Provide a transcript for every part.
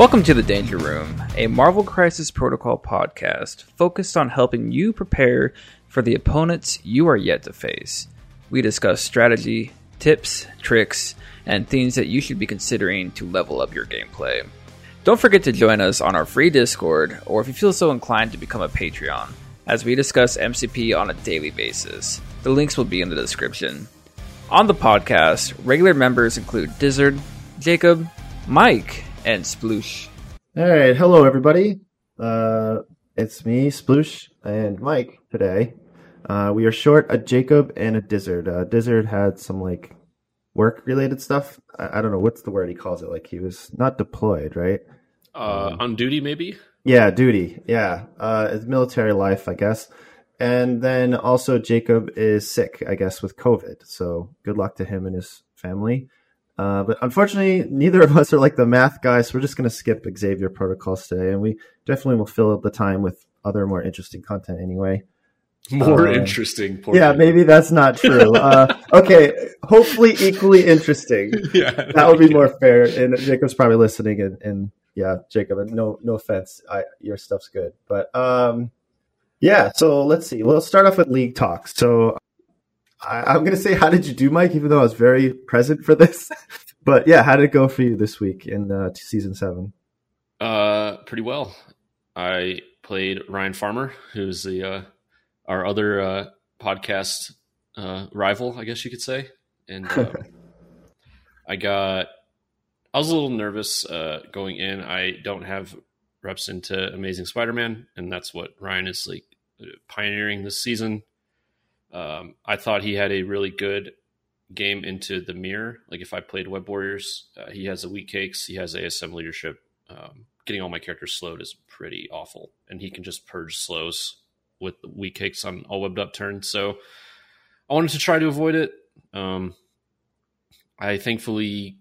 Welcome to the Danger Room, a Marvel Crisis Protocol podcast focused on helping you prepare for the opponents you are yet to face. We discuss strategy, tips, tricks, and things that you should be considering to level up your gameplay. Don't forget to join us on our free Discord, or if you feel so inclined to become a Patreon, as we discuss MCP on a daily basis. The links will be in the description. On the podcast, regular members include Dizzard, Jacob, Mike, and Sploosh. All right, hello everybody. Uh, it's me, Sploosh, and Mike today. Uh, we are short a Jacob and a Dizzard. Uh, Dizzard had some like work related stuff. I, I, don't know what's the word he calls it. Like he was not deployed, right? Uh, on duty, maybe. Yeah, duty. Yeah, uh, it's military life, I guess. And then also Jacob is sick, I guess, with COVID. So good luck to him and his family. Uh, but unfortunately, neither of us are like the math guys. So we're just going to skip Xavier protocols today, and we definitely will fill up the time with other more interesting content anyway. More uh, interesting. yeah, maybe that's not true. uh, okay, hopefully equally interesting. yeah, that would be more fair. And Jacob's probably listening, and, and yeah, Jacob, no no offense, I, your stuff's good, but um, yeah. So let's see. We'll start off with league talks. So I, am going to say, how did you do, Mike? Even though I was very present for this, but yeah, how did it go for you this week in uh, season seven? Uh, pretty well. I played Ryan Farmer, who's the uh, our other uh, podcast uh, rival, I guess you could say, and uh, I got. I was a little nervous uh, going in. I don't have reps into Amazing Spider-Man, and that's what Ryan is like pioneering this season. Um, I thought he had a really good game into the mirror. Like if I played Web Warriors, uh, he has a weak cakes, he has ASM leadership. Um, getting all my characters slowed is pretty awful, and he can just purge slows with weak cakes on all webbed up turns. So I wanted to try to avoid it. Um, I thankfully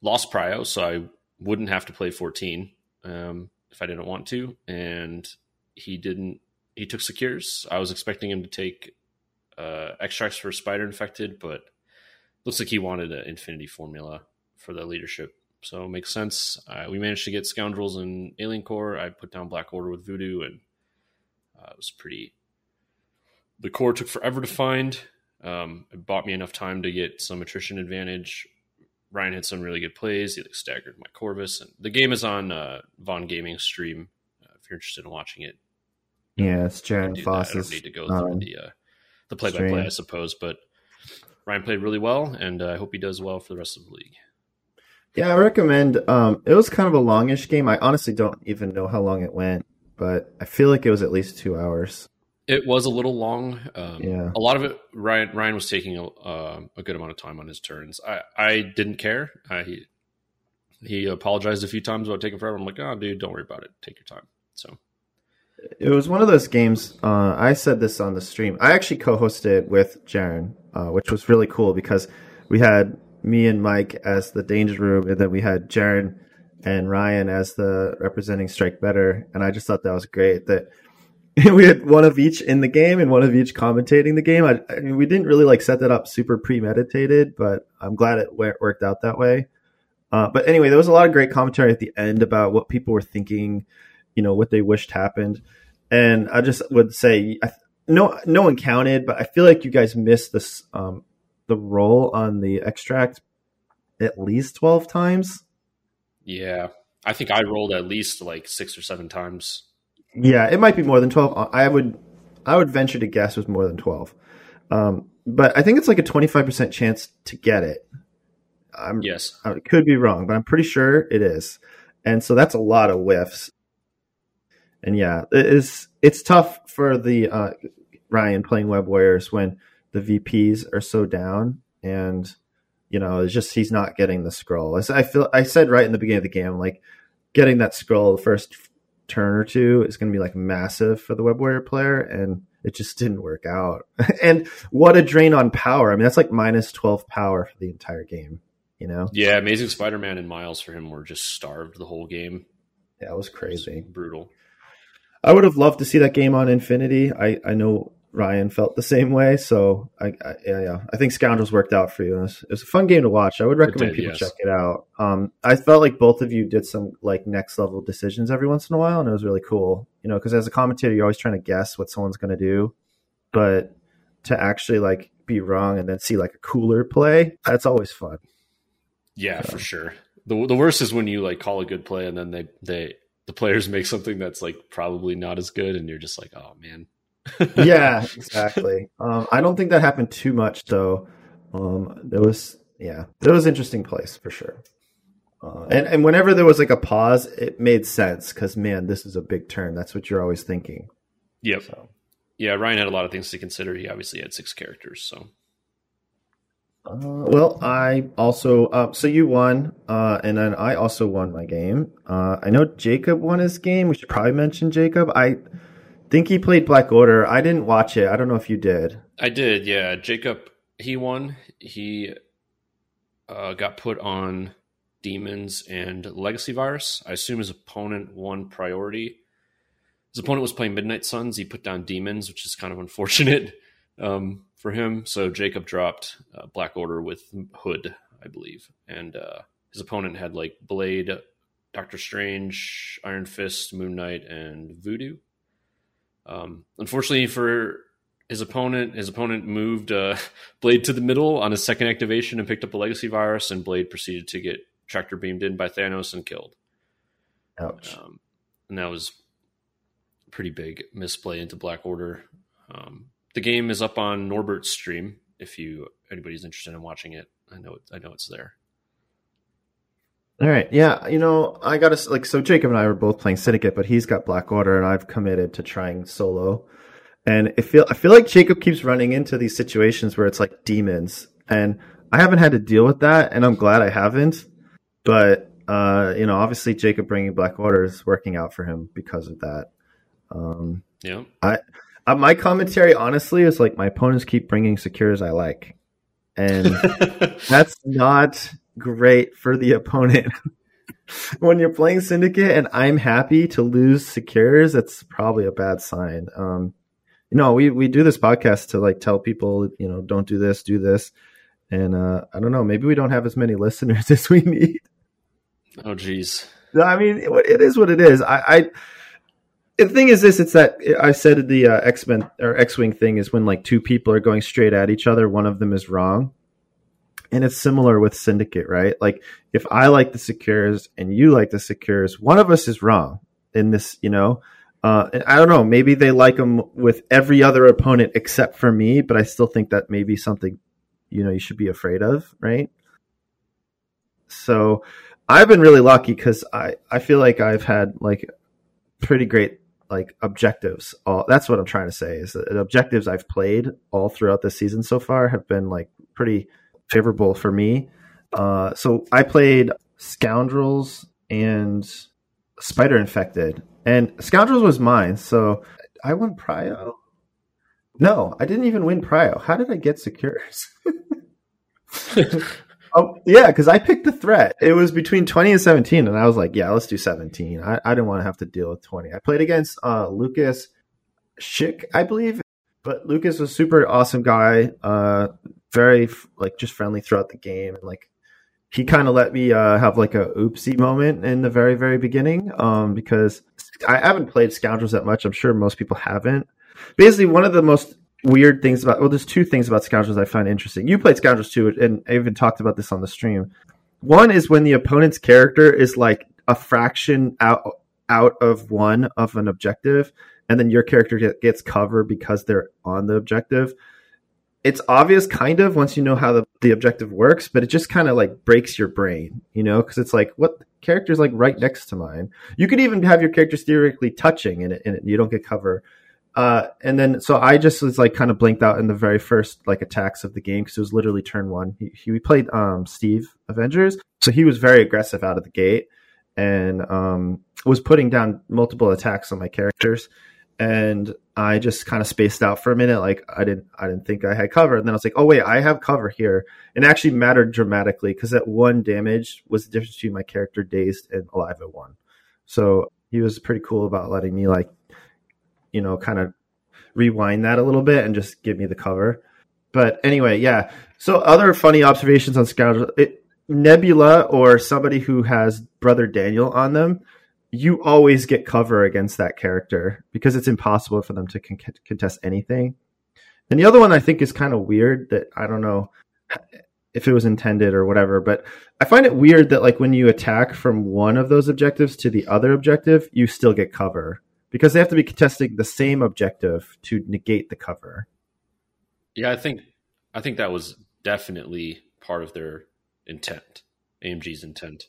lost Prio, so I wouldn't have to play 14 um, if I didn't want to, and he didn't. He took secures. I was expecting him to take uh, extracts for spider infected, but looks like he wanted an infinity formula for the leadership. So it makes sense. Uh, we managed to get scoundrels and alien core. I put down black order with voodoo, and uh, it was pretty. The core took forever to find. Um, it bought me enough time to get some attrition advantage. Ryan had some really good plays. He like staggered my Corvus, and the game is on uh, Vaughn Gaming stream. Uh, if you're interested in watching it, yeah, it's Jaron Foss's. I don't need to go through um, the uh, the play by play, I suppose. But Ryan played really well, and uh, I hope he does well for the rest of the league. Yeah, I recommend. Um, it was kind of a longish game. I honestly don't even know how long it went, but I feel like it was at least two hours. It was a little long. Um, yeah, a lot of it. Ryan Ryan was taking a, uh, a good amount of time on his turns. I I didn't care. Uh, he he apologized a few times about taking forever. I'm like, oh, dude, don't worry about it. Take your time. So it was one of those games. Uh, I said this on the stream. I actually co-hosted with Jaron, uh, which was really cool because we had me and Mike as the danger room, and then we had Jaron and Ryan as the representing Strike Better. And I just thought that was great that we had one of each in the game and one of each commentating the game. I, I mean, we didn't really like set that up super premeditated, but I'm glad it worked out that way. Uh, but anyway, there was a lot of great commentary at the end about what people were thinking you know what they wished happened. And I just would say, no, no one counted, but I feel like you guys missed this um, the roll on the extract at least twelve times. Yeah, I think I rolled at least like six or seven times. Yeah, it might be more than twelve. I would, I would venture to guess it was more than twelve. Um, but I think it's like a twenty five percent chance to get it. I'm, yes, I could be wrong, but I'm pretty sure it is. And so that's a lot of whiffs and yeah, it is it's tough for the uh, Ryan playing Web Warriors when the VPs are so down, and you know it's just he's not getting the scroll. I feel I said right in the beginning of the game, like getting that scroll the first turn or two is going to be like massive for the Web Warrior player, and it just didn't work out. and what a drain on power! I mean, that's like minus twelve power for the entire game. You know? Yeah, Amazing Spider-Man and Miles for him were just starved the whole game. Yeah, it was crazy, it was brutal. I would have loved to see that game on Infinity. I, I know Ryan felt the same way. So I, I yeah, yeah, I think Scoundrels worked out for you. It was, it was a fun game to watch. I would recommend did, people yes. check it out. Um, I felt like both of you did some like next level decisions every once in a while, and it was really cool. You know, because as a commentator, you're always trying to guess what someone's going to do, but to actually like be wrong and then see like a cooler play, that's always fun. Yeah, for sure. The the worst is when you like call a good play and then they they the players make something that's like probably not as good and you're just like, "Oh man." yeah, exactly. Um, I don't think that happened too much though. Um, there was, yeah, there was interesting place for sure. Uh, and and whenever there was like a pause, it made sense because man, this is a big turn. That's what you're always thinking. Yep. So, Yeah, Ryan had a lot of things to consider. He obviously had six characters, so uh, well, I also uh, so you won, uh, and then I also won my game. Uh, I know Jacob won his game. We should probably mention Jacob. I think he played Black Order. I didn't watch it. I don't know if you did. I did, yeah. Jacob, he won. He uh, got put on demons and legacy virus. I assume his opponent won priority. His opponent was playing Midnight Suns. He put down demons, which is kind of unfortunate um, for him. So Jacob dropped uh, Black Order with Hood, I believe, and uh, his opponent had like Blade, Doctor Strange, Iron Fist, Moon Knight, and Voodoo. Um, unfortunately for his opponent, his opponent moved uh, Blade to the middle on his second activation and picked up a legacy virus, and Blade proceeded to get tractor beamed in by Thanos and killed. Ouch. Um, and that was pretty big misplay into Black Order. Um, the game is up on Norbert's stream. If you anybody's interested in watching it, I know it, I know it's there. All right. Yeah. You know, I got to like, so Jacob and I were both playing Syndicate, but he's got Black Order and I've committed to trying solo. And I feel, I feel like Jacob keeps running into these situations where it's like demons and I haven't had to deal with that. And I'm glad I haven't. But, uh, you know, obviously Jacob bringing Black Order is working out for him because of that. Um, Yeah, uh, my commentary, honestly, is like my opponents keep bringing secures I like. And that's not great for the opponent. when you're playing Syndicate and I'm happy to lose secures, that's probably a bad sign. Um, you know, we, we do this podcast to like tell people, you know, don't do this, do this. And uh, I don't know, maybe we don't have as many listeners as we need. oh geez. No, I mean, it it is what it is. I, I the thing is this: it's that I said the uh, X Men or X Wing thing is when like two people are going straight at each other, one of them is wrong, and it's similar with Syndicate, right? Like if I like the Secures and you like the Secures, one of us is wrong in this, you know. Uh, I don't know. Maybe they like them with every other opponent except for me, but I still think that may be something you know you should be afraid of, right? So I've been really lucky because I I feel like I've had like pretty great like objectives. All that's what I'm trying to say is that objectives I've played all throughout the season so far have been like pretty favorable for me. Uh, so I played Scoundrels and Spider Infected, and Scoundrels was mine. So I won Prio. No, I didn't even win Prio. How did I get secures? Oh yeah, because I picked the threat. It was between twenty and seventeen, and I was like, "Yeah, let's do 17. I, I didn't want to have to deal with twenty. I played against uh, Lucas Schick, I believe, but Lucas was super awesome guy. Uh, very like just friendly throughout the game, and like he kind of let me uh, have like a oopsie moment in the very very beginning. Um, because I haven't played Scoundrels that much. I'm sure most people haven't. Basically, one of the most weird things about well there's two things about scoundrels i find interesting. You played scoundrels too and i even talked about this on the stream. One is when the opponent's character is like a fraction out out of one of an objective and then your character get, gets cover because they're on the objective. It's obvious kind of once you know how the, the objective works but it just kind of like breaks your brain you know? Because it's like what character's like right next to mine. You could even have your characters theoretically touching and, it, and it, you don't get cover uh, and then so I just was like kind of blinked out in the very first like attacks of the game because it was literally turn one. He, he played um, Steve Avengers, so he was very aggressive out of the gate and um, was putting down multiple attacks on my characters. And I just kind of spaced out for a minute, like I didn't I didn't think I had cover. And then I was like, oh wait, I have cover here. And it actually mattered dramatically because that one damage was the difference between my character dazed and alive at one. So he was pretty cool about letting me like you know, kind of rewind that a little bit and just give me the cover. But anyway, yeah. So other funny observations on Scoundrel, Nebula or somebody who has Brother Daniel on them, you always get cover against that character because it's impossible for them to con- contest anything. And the other one I think is kind of weird that I don't know if it was intended or whatever, but I find it weird that like when you attack from one of those objectives to the other objective, you still get cover because they have to be contesting the same objective to negate the cover. Yeah, I think I think that was definitely part of their intent, AMG's intent.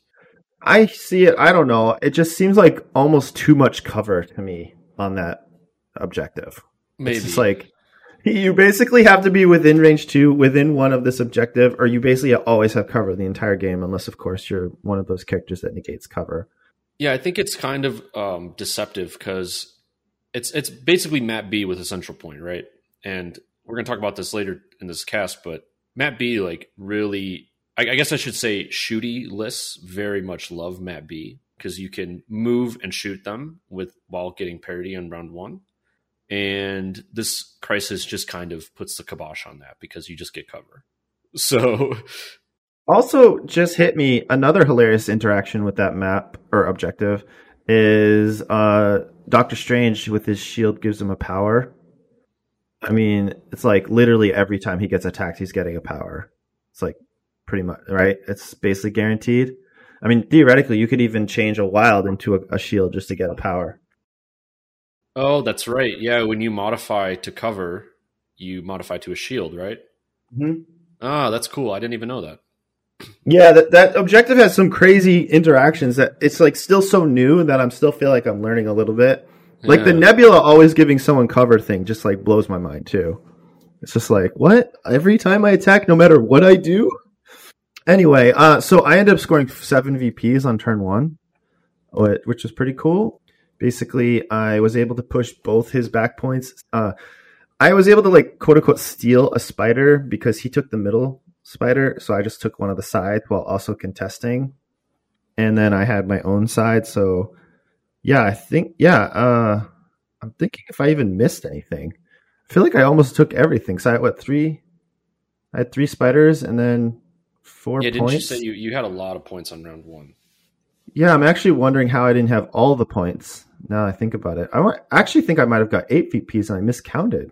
I see it. I don't know. It just seems like almost too much cover to me on that objective. Maybe It's just like you basically have to be within range two, within one of this objective, or you basically always have cover the entire game, unless of course you're one of those characters that negates cover. Yeah, I think it's kind of um, deceptive because it's it's basically map B with a central point, right? And we're gonna talk about this later in this cast, but map B like really, I, I guess I should say, shooty lists very much love map B because you can move and shoot them with while getting parity on round one. And this crisis just kind of puts the kibosh on that because you just get cover. So Also, just hit me another hilarious interaction with that map or objective is uh, Doctor Strange with his shield gives him a power. I mean, it's like literally every time he gets attacked, he's getting a power. It's like pretty much right. It's basically guaranteed. I mean, theoretically, you could even change a wild into a, a shield just to get a power. Oh, that's right. Yeah, when you modify to cover, you modify to a shield, right? Mm-hmm. Ah, that's cool. I didn't even know that. Yeah, that, that objective has some crazy interactions that it's like still so new that I'm still feel like I'm learning a little bit. Like the Nebula always giving someone cover thing just like blows my mind too. It's just like, what? Every time I attack, no matter what I do? Anyway, uh, so I end up scoring seven VPs on turn one, which was pretty cool. Basically, I was able to push both his back points. Uh, I was able to like quote unquote steal a spider because he took the middle spider, so I just took one of the sides while also contesting. And then I had my own side, so yeah, I think yeah, uh I'm thinking if I even missed anything. I feel like I almost took everything. So I had what three I had three spiders and then four yeah, didn't you say you, you had a lot of points on round one? Yeah, I'm actually wondering how I didn't have all the points. Now that I think about it, I actually think I might have got eight VPs and I miscounted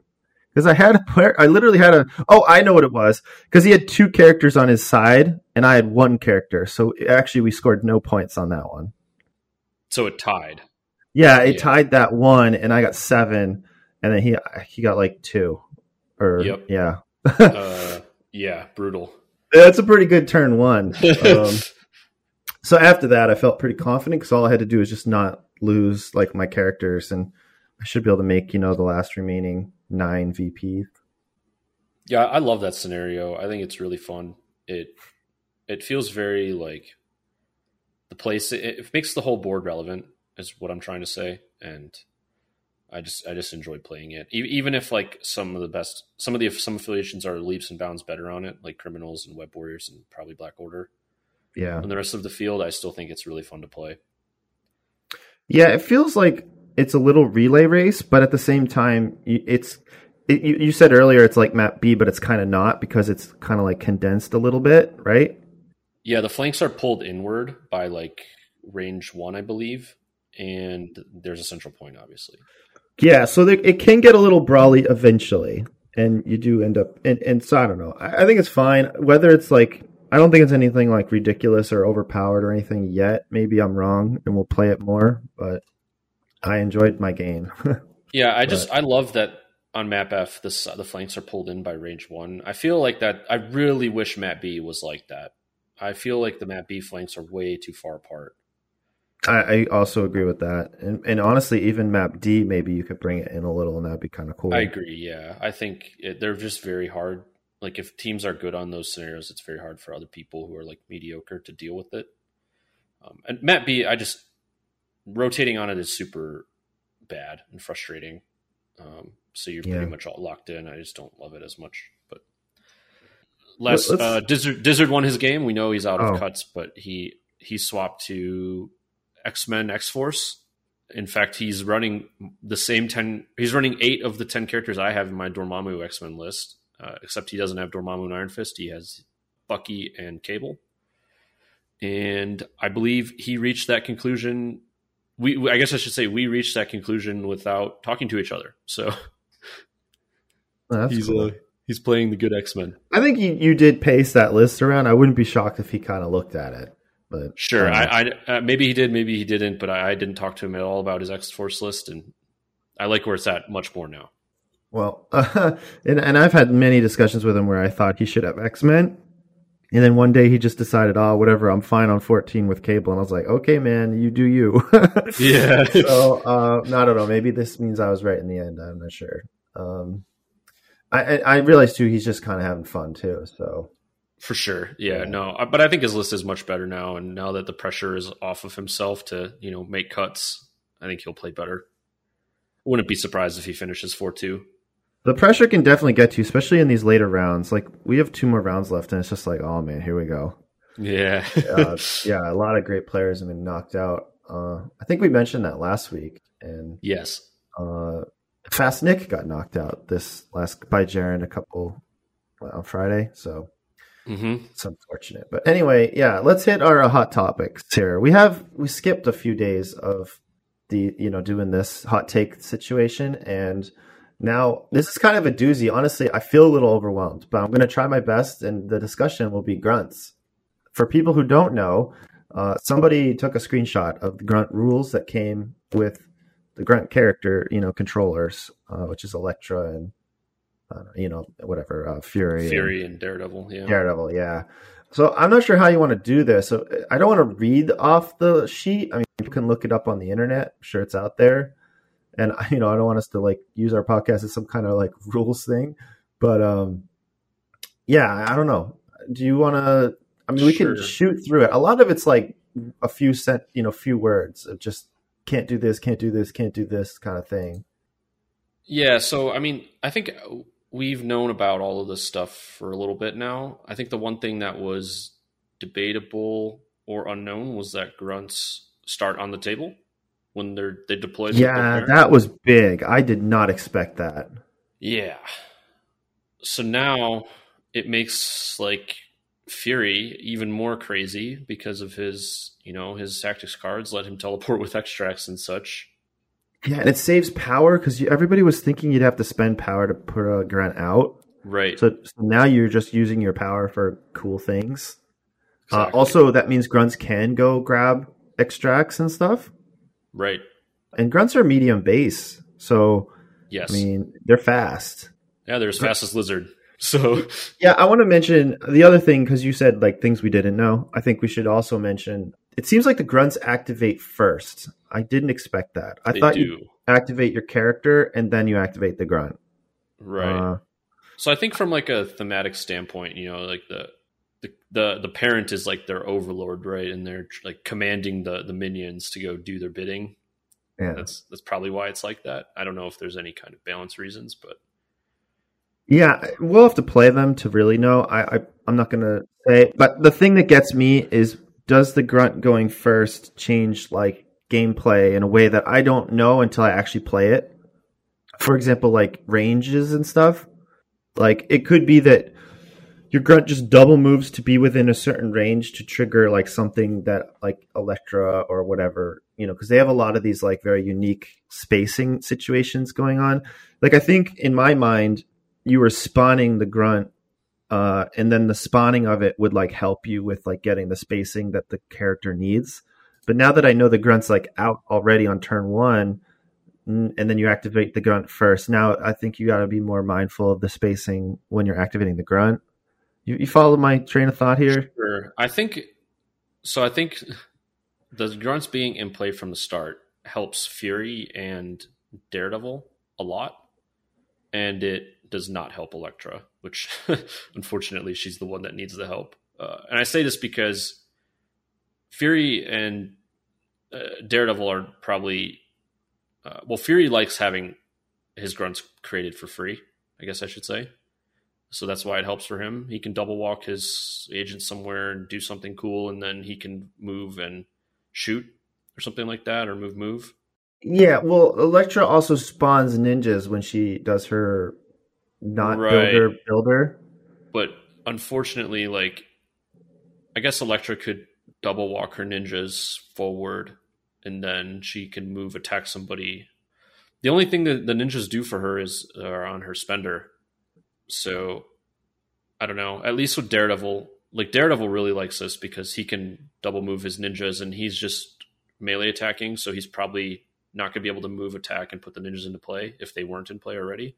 because I had a player. I literally had a. Oh, I know what it was because he had two characters on his side and I had one character. So actually, we scored no points on that one. So it tied. Yeah, it Yeah. tied that one, and I got seven, and then he he got like two. Or Yep. yeah, Uh, yeah, brutal. that's a pretty good turn one. Um, so after that, I felt pretty confident because all I had to do was just not lose like my characters, and I should be able to make you know the last remaining nine VP. yeah, I love that scenario. I think it's really fun. It it feels very like the place. It, it makes the whole board relevant. Is what I'm trying to say, and I just I just enjoy playing it. E- even if like some of the best, some of the some affiliations are leaps and bounds better on it, like criminals and web warriors and probably Black Order. Yeah, And the rest of the field, I still think it's really fun to play. yeah, it feels like it's a little relay race, but at the same time, it's. It, you, you said earlier it's like map B, but it's kind of not because it's kind of like condensed a little bit, right? Yeah, the flanks are pulled inward by like range one, I believe, and there's a central point, obviously. Yeah, so there, it can get a little brawly eventually, and you do end up. And, and so I don't know. I, I think it's fine. Whether it's like, I don't think it's anything like ridiculous or overpowered or anything yet. Maybe I'm wrong, and we'll play it more. But I enjoyed my game. Yeah, I just I love that on map F the the flanks are pulled in by range one. I feel like that. I really wish map B was like that. I feel like the map B flanks are way too far apart. I, I also agree with that. And, and honestly, even map D, maybe you could bring it in a little, and that'd be kind of cool. I agree. Yeah, I think it, they're just very hard. Like if teams are good on those scenarios, it's very hard for other people who are like mediocre to deal with it. Um, and map B, I just rotating on it is super bad and frustrating. Um, so you're Yeah. pretty much all locked in. I just don't love it as much. But less uh, Dizzard, Dizzard won his game. We know he's out of Oh. cuts, but he he swapped to X Men X Force, in fact, he's running the same ten. He's running eight of the ten characters I have in my Dormammu X Men list. Uh, except he doesn't have Dormammu and Iron Fist. He has Bucky and Cable. And I believe he reached that conclusion. We, I guess I should say, we reached that conclusion without talking to each other. So he's cool. uh, he's playing the good X Men. I think you, you did pace that list around. I wouldn't be shocked if he kind of looked at it. But Sure, um, I, I uh, maybe he did, maybe he didn't, but I, I didn't talk to him at all about his X Force list, and I like where it's at much more now. Well, uh, and and I've had many discussions with him where I thought he should have X Men, and then one day he just decided, oh, whatever, I'm fine on 14 with Cable, and I was like, okay, man, you do you. Yeah. so uh, no, I don't know. Maybe this means I was right in the end. I'm not sure. Um, I I realized too he's just kind of having fun too. So For sure. Yeah, no. uh, But I think his list is much better now and now that the pressure is off of himself to, you know, make cuts, I think he'll play better. Wouldn't be surprised if he finishes 4-2. The pressure can definitely get to, you, especially in these later rounds. Like we have two more rounds left, and it's just like, oh man, here we go. Yeah. uh, yeah, a lot of great players have been knocked out. Uh, I think we mentioned that last week, and yes. uh, Fast Nick got knocked out this last by Jaren a couple well, on Friday. So hmm it's unfortunate, but anyway, yeah, let's hit our uh, hot topics here. We have we skipped a few days of the you know doing this hot take situation, and now this is kind of a doozy. Honestly, I feel a little overwhelmed, but I'm going to try my best, and the discussion will be grunts. For people who don't know, uh, somebody took a screenshot of the grunt rules that came with the grunt character, you know, controllers, uh, which is Elektra and uh, you know whatever uh, Fury, and- Fury and Daredevil, yeah. Daredevil, yeah. So I'm not sure how you want to do this. So I don't want to read off the sheet. I mean, you can look it up on the internet. I'm sure it's out there. And you know, I don't want us to like use our podcast as some kind of like rules thing. But um yeah, I don't know. Do you want to I mean, we can shoot through it. A lot of it's like a few sent, you know, few words of just can't do this, can't do this, can't do this kind of thing. Yeah, so I mean, I think we've known about all of this stuff for a little bit now. I think the one thing that was debatable or unknown was that grunts start on the table when they're they deploy. Yeah, that was big. I did not expect that. Yeah. So now it makes like Fury even more crazy because of his, you know, his tactics cards let him teleport with extracts and such. Yeah, and it saves power because everybody was thinking you'd have to spend power to put a grunt out. Right. So, so now you're just using your power for cool things. Uh, also, that means grunts can go grab extracts and stuff. Right. And grunts are medium base, so Yes. I mean they're fast. yeah, they're as fast as lizard. So Yeah, I want to mention the other thing because you said like things we didn't know. I think we should also mention. It seems like the grunts activate first. I didn't expect that. I they thought do. you activate your character and then you activate the grunt. Right. Uh, So I think from like a thematic standpoint, you know, like the the the, the parent is like their overlord, right? And they're like commanding the the minions to go do their bidding. yeah. That's that's probably why it's like that. I don't know if there's any kind of balance reasons, but Yeah, we'll have to play them to really know. I, I I'm not gonna say, but the thing that gets me is does the grunt going first change like gameplay in a way that I don't know until I actually play it. For example, like ranges and stuff. Like it could be that your grunt just double moves to be within a certain range to trigger like something that like Elektra or whatever, you know, because they have a lot of these like very unique spacing situations going on. Like I think in my mind, you were spawning the grunt uh, and then the spawning of it would like help you with like getting the spacing that the character needs but now that i know the grunt's like out already on turn one and then you activate the grunt first now i think you got to be more mindful of the spacing when you're activating the grunt you, you follow my train of thought here Sure. I think so. I think the grunts being in play from the start helps Fury and Daredevil a lot, and it does not help Elektra, which unfortunately she's the one that needs the help. Uh, and I say this because Fury and uh, Daredevil are probably uh, well. Fury likes having his grunts created for free. I guess I should say. So that's why it helps for him. He can double walk his agent somewhere and do something cool, and then he can move and shoot or something like that, or move move. Yeah, well, Elektra also spawns ninjas when she does her not Right. builder builder. But unfortunately, like I guess Elektra could double walk her ninjas forward and then she can move attack somebody. The only thing that the ninjas do for her is are on her spender. So I don't know. At least with Daredevil, like Daredevil really likes this because he can double move his ninjas and he's just melee attacking, so he's probably not going to be able to move attack and put the ninjas into play if they weren't in play already.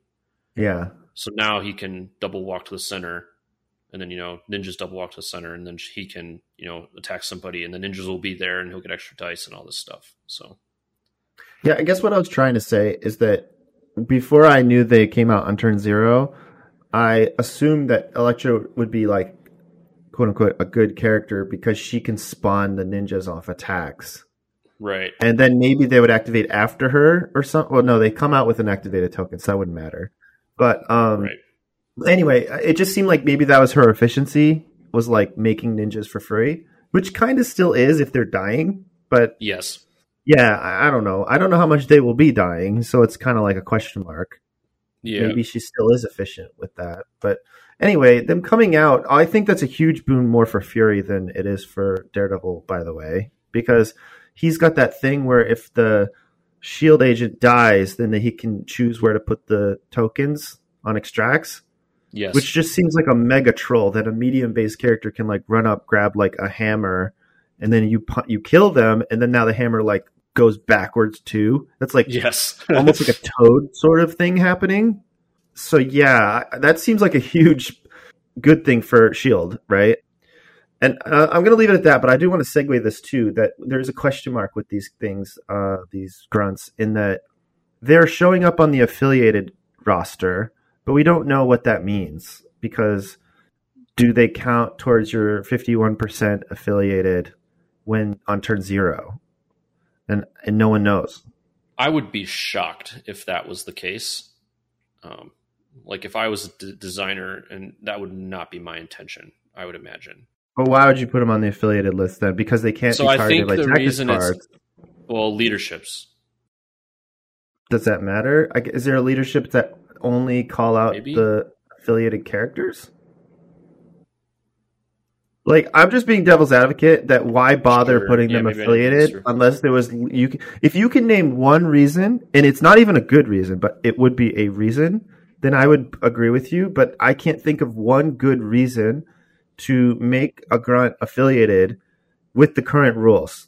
Yeah. So now he can double walk to the center, and then you know ninjas double walk to the center, and then he can you know attack somebody, and the ninjas will be there, and he'll get extra dice and all this stuff. So Yeah, I guess what I was trying to say is that before I knew they came out on turn zero, I assumed that Elektra would be like quote unquote a good character because she can spawn the ninjas off attacks. right, And then maybe they would activate after her or something. Well, no, they come out with an activated token, so that wouldn't matter. But um, right, anyway, it just seemed like maybe that was her efficiency was like making ninjas for free, which kind of still is if they're dying. But yes, yeah, I, I don't know. I don't know how much they will be dying, so it's kind of like a question mark. Yeah, Maybe she still is efficient with that. But anyway, them coming out, I think that's a huge boon more for Fury than it is for Daredevil, by the way, because he's got that thing where if the shield agent dies, then he can choose where to put the tokens on extracts, yes, which just seems like a mega troll that a medium based character can like run up, grab like a hammer, and then you you kill them, and then now the hammer like goes backwards too. That's like yes, almost like a toad sort of thing happening. So yeah, that seems like a huge good thing for Shield, right? And uh, I'm going to leave it at that, but I do want to segue this too. That there's a question mark with these things, uh, these grunts, in that they're showing up on the affiliated roster, but we don't know what that means because do they count towards your 51% affiliated when on turn zero? And and no one knows. I would be shocked if that was the case. Um, like if I was a d- designer, and that would not be my intention. I would imagine. But why would you put them on the affiliated list then? Because they can't So be I think by the reason cards. Well, leaderships. Does that matter? Is there a leadership that only call out Maybe. the affiliated characters? Like I'm just being devil's advocate that why bother Sure. putting Yeah, them maybe I didn't affiliated unless there was you c- if you can name one reason and it's not even a good reason but it would be a reason then I would agree with you but I can't think of one good reason to make a grunt affiliated with the current rules.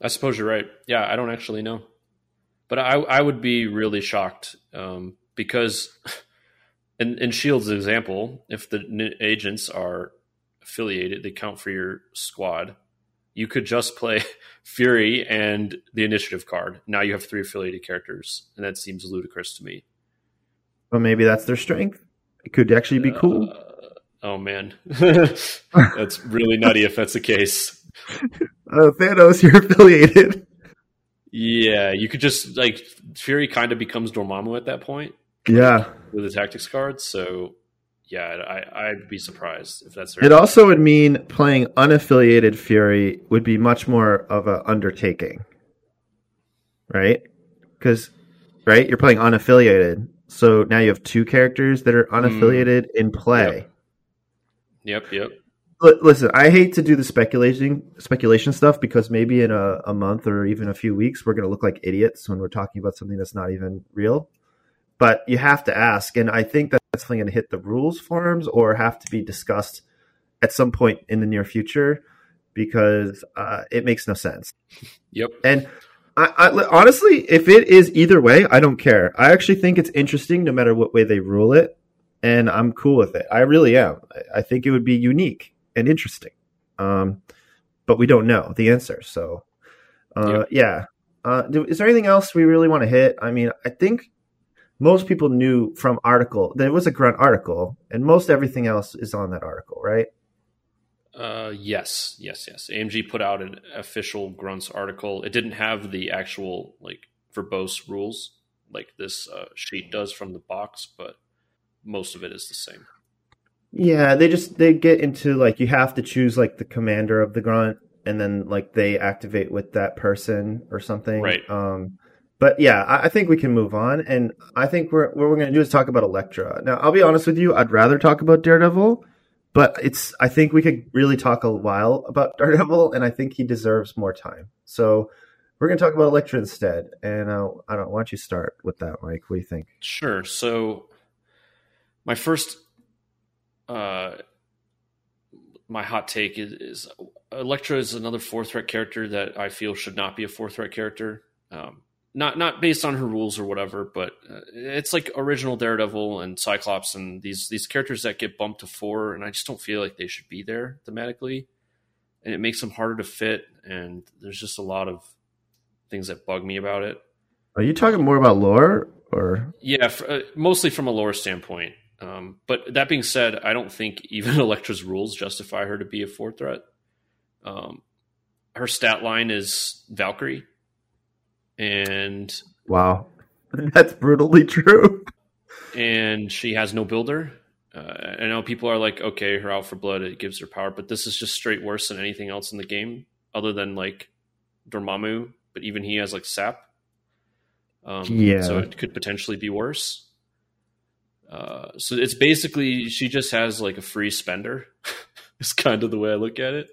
I suppose you're right. Yeah, I don't actually know, but I I would be really shocked um, because in in Shield's example, if the agents are affiliated, they count for your squad. You could just play Fury and the initiative card. Now you have three affiliated characters, and that seems ludicrous to me. But maybe that's their strength. It could actually be cool. Uh, oh man, that's really nutty if that's the case. Uh, Thanos, you're affiliated. Yeah, you could just like Fury kind of becomes Dormammu at that point. Yeah. with the tactics cards. So yeah, I, I'd be surprised if that's It also would mean playing unaffiliated Fury would be much more of an undertaking. Right? Because, right, you're playing unaffiliated. So now you have two characters that are unaffiliated mm. in play. Yep, yep. Li- Listen, I hate to do the speculating speculation stuff because maybe in a, a month or even a few weeks we're going to look like idiots when we're talking about something that's not even real. But you have to ask, and I think that's definitely going to hit the rules forums or have to be discussed at some point in the near future because uh, it makes no sense. Yep. And I, I, honestly, if it is either way, I don't care. I actually think it's interesting no matter what way they rule it, and I'm cool with it. I really am. I, I think it would be unique and interesting, um, but we don't know the answer. So, uh, yeah. Uh, do, is there anything else we really want to hit? I mean, I think most people knew from article there was a grunt article, and most everything else is on that article, right? Uh, yes, yes, yes. AMG put out an official grunts article. It didn't have the actual like verbose rules like this uh, sheet does from the box, but most of it is the same. Yeah, they just they get into like you have to choose like the commander of the grunt, and then like they activate with that person or something. Right. Um, but yeah, I, I think we can move on, and I think we're what we're going to do is talk about Elektra. Now, I'll be honest with you, I'd rather talk about Daredevil, but it's I think we could really talk a while about Daredevil, and I think he deserves more time. So we're going to talk about Elektra instead. And uh, I don't. Don't you start with that, Mike? What do you think? Sure. So my first, uh, my hot take is, is Elektra is another four threat character that I feel should not be a four threat character. Um, not not based on her rules or whatever, but uh, it's like original Daredevil and Cyclops and these these characters that get bumped to four, and I just don't feel like they should be there thematically, and it makes them harder to fit. And there's just a lot of things that bug me about it. Are you talking more about lore or? Yeah, for, uh, mostly from a lore standpoint. Um, but that being said, I don't think even Elektra's rules justify her to be a four threat. Um, her stat line is Valkyrie, and wow, that's brutally true. And she has no builder. Uh, I know people are like, okay, her out for blood, it gives her power, but this is just straight worse than anything else in the game, other than like Dormammu. But even he has like sap. Um, yeah. So it could potentially be worse. Uh, so it's basically she just has like a free spender. it's kind of the way I look at it.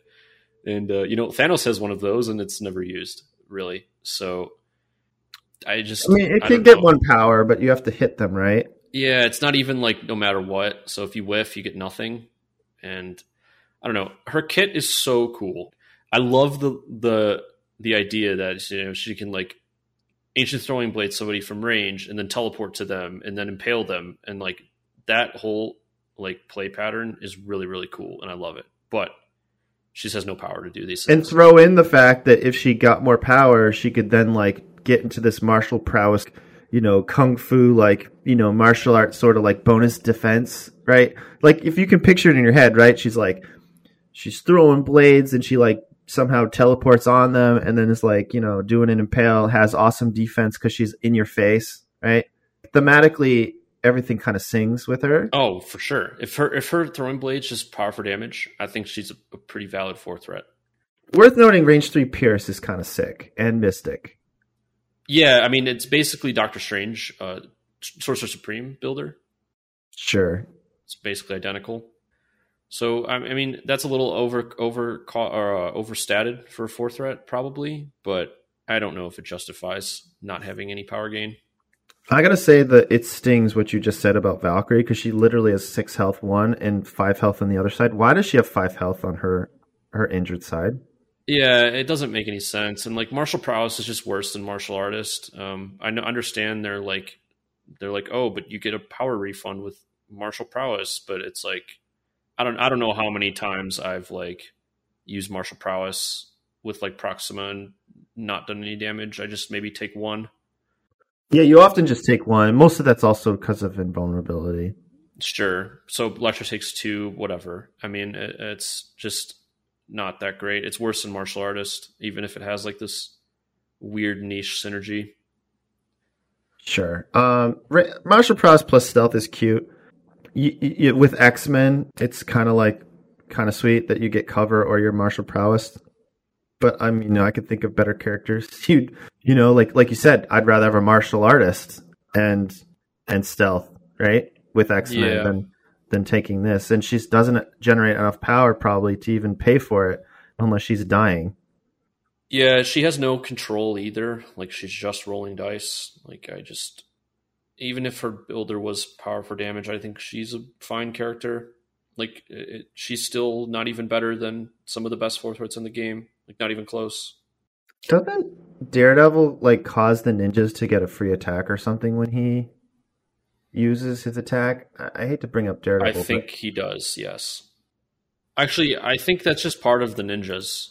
And uh, you know, Thanos has one of those, and it's never used really. So I just I mean, it I can get know. one power, but you have to hit them, right? Yeah, it's not even like no matter what. So if you whiff, you get nothing. And I don't know. Her kit is so cool. I love the the the idea that you know she can like ancient throwing blade somebody from range and then teleport to them and then impale them and like that whole like play pattern is really really cool and I love it. But she has no power to do these And throw in the fact that if she got more power, she could then like get into this martial prowess, you know, kung fu, like, you know, martial arts sort of like bonus defense, right? Like if you can picture it in your head, right? She's like, she's throwing blades and she like somehow teleports on them and then is like, you know, doing an impale, has awesome defense because she's in your face, right? Thematically, everything kind of sings with her. Oh, for sure. If her if her throwing blades just power for damage, I think she's a, a pretty valid four threat. Worth noting, range three Pierce is kind of sick and Mystic. Yeah, I mean it's basically Doctor Strange, uh, Sorcerer Supreme builder. Sure. It's basically identical. So I I mean that's a little over over or uh, overstated for a four threat probably, but I don't know if it justifies not having any power gain. I gotta say that it stings what you just said about Valkyrie because she literally has six health one and five health on the other side. Why does she have five health on her her injured side? Yeah, it doesn't make any sense. And like martial prowess is just worse than martial artist. Um, I understand they're like they're like, oh, but you get a power refund with martial prowess, but it's like I don't I don't know how many times I've like used martial prowess with like Proxima and not done any damage. I just maybe take one. Yeah, you often just take one. Most of that's also because of invulnerability. Sure. So Lecture takes two, whatever. I mean, it, it's just not that great. It's worse than martial artist, even if it has like this weird niche synergy. Sure. Um, martial prowess plus stealth is cute. You, you, with X Men, it's kind of like kind of sweet that you get cover or your martial prowess. But I mean, you know, I could think of better characters. You, you know, like like you said, I'd rather have a martial artist and and stealth, right, with X Men Yeah. than than taking this. And she doesn't generate enough power probably to even pay for it unless she's dying. Yeah, she has no control either. Like she's just rolling dice. Like I just even if her builder was power for damage, I think she's a fine character. Like it, she's still not even better than some of the best fourth threats in the game. Like not even close. Doesn't Daredevil like cause the ninjas to get a free attack or something when he uses his attack? I, hate to bring up Daredevil. I think he does. Yes. Actually, I think that's just part of the ninjas.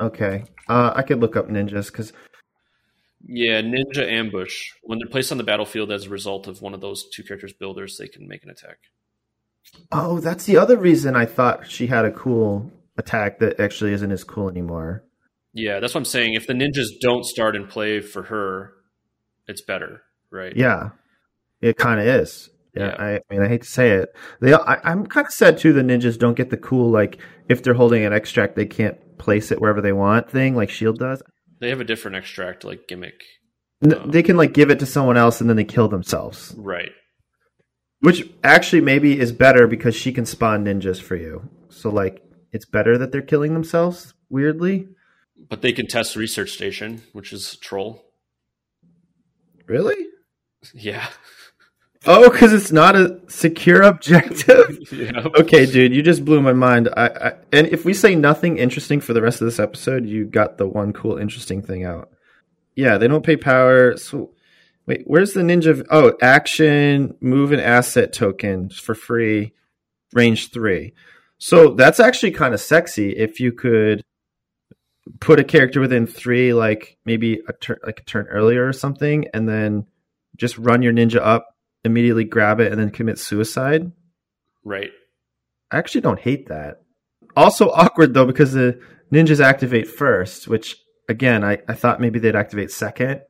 okay. Uh, I could look up ninjas because Yeah, ninja ambush. When they're placed on the battlefield as a result of one of those two characters' builders, they can make an attack. oh, that's the other reason I thought she had a cool attack that actually isn't as cool anymore. Yeah, that's what I'm saying. If the ninjas don't start and play for her, it's better, right? Yeah, it kind of is. Yeah. I, I mean, I hate to say it. They, I, I'm kind of sad too. The ninjas don't get the cool like if they're holding an extract, they can't place it wherever they want thing, like Shield does. They have a different extract like gimmick. Oh. They can like give it to someone else and then they kill themselves, Right. which actually maybe is better because she can spawn ninjas for you. So like it's better that they're killing themselves. Weirdly, But they can test research station, which is troll. really? Yeah. Oh, because it's not a secure objective. yeah. okay, dude, you just blew my mind. I, I and if we say nothing interesting for the rest of this episode, you got the one cool interesting thing out. Yeah, they don't pay power. So wait, where's the ninja? Oh, action, move an asset token for free, range three. So that's actually kind of sexy if you could put a character within three, like maybe a turn, like a turn earlier or something, and then just run your ninja up, immediately grab it, and then commit suicide. Right. I actually don't hate that. Also awkward though because the ninjas activate first, which again I, I thought maybe they'd activate second.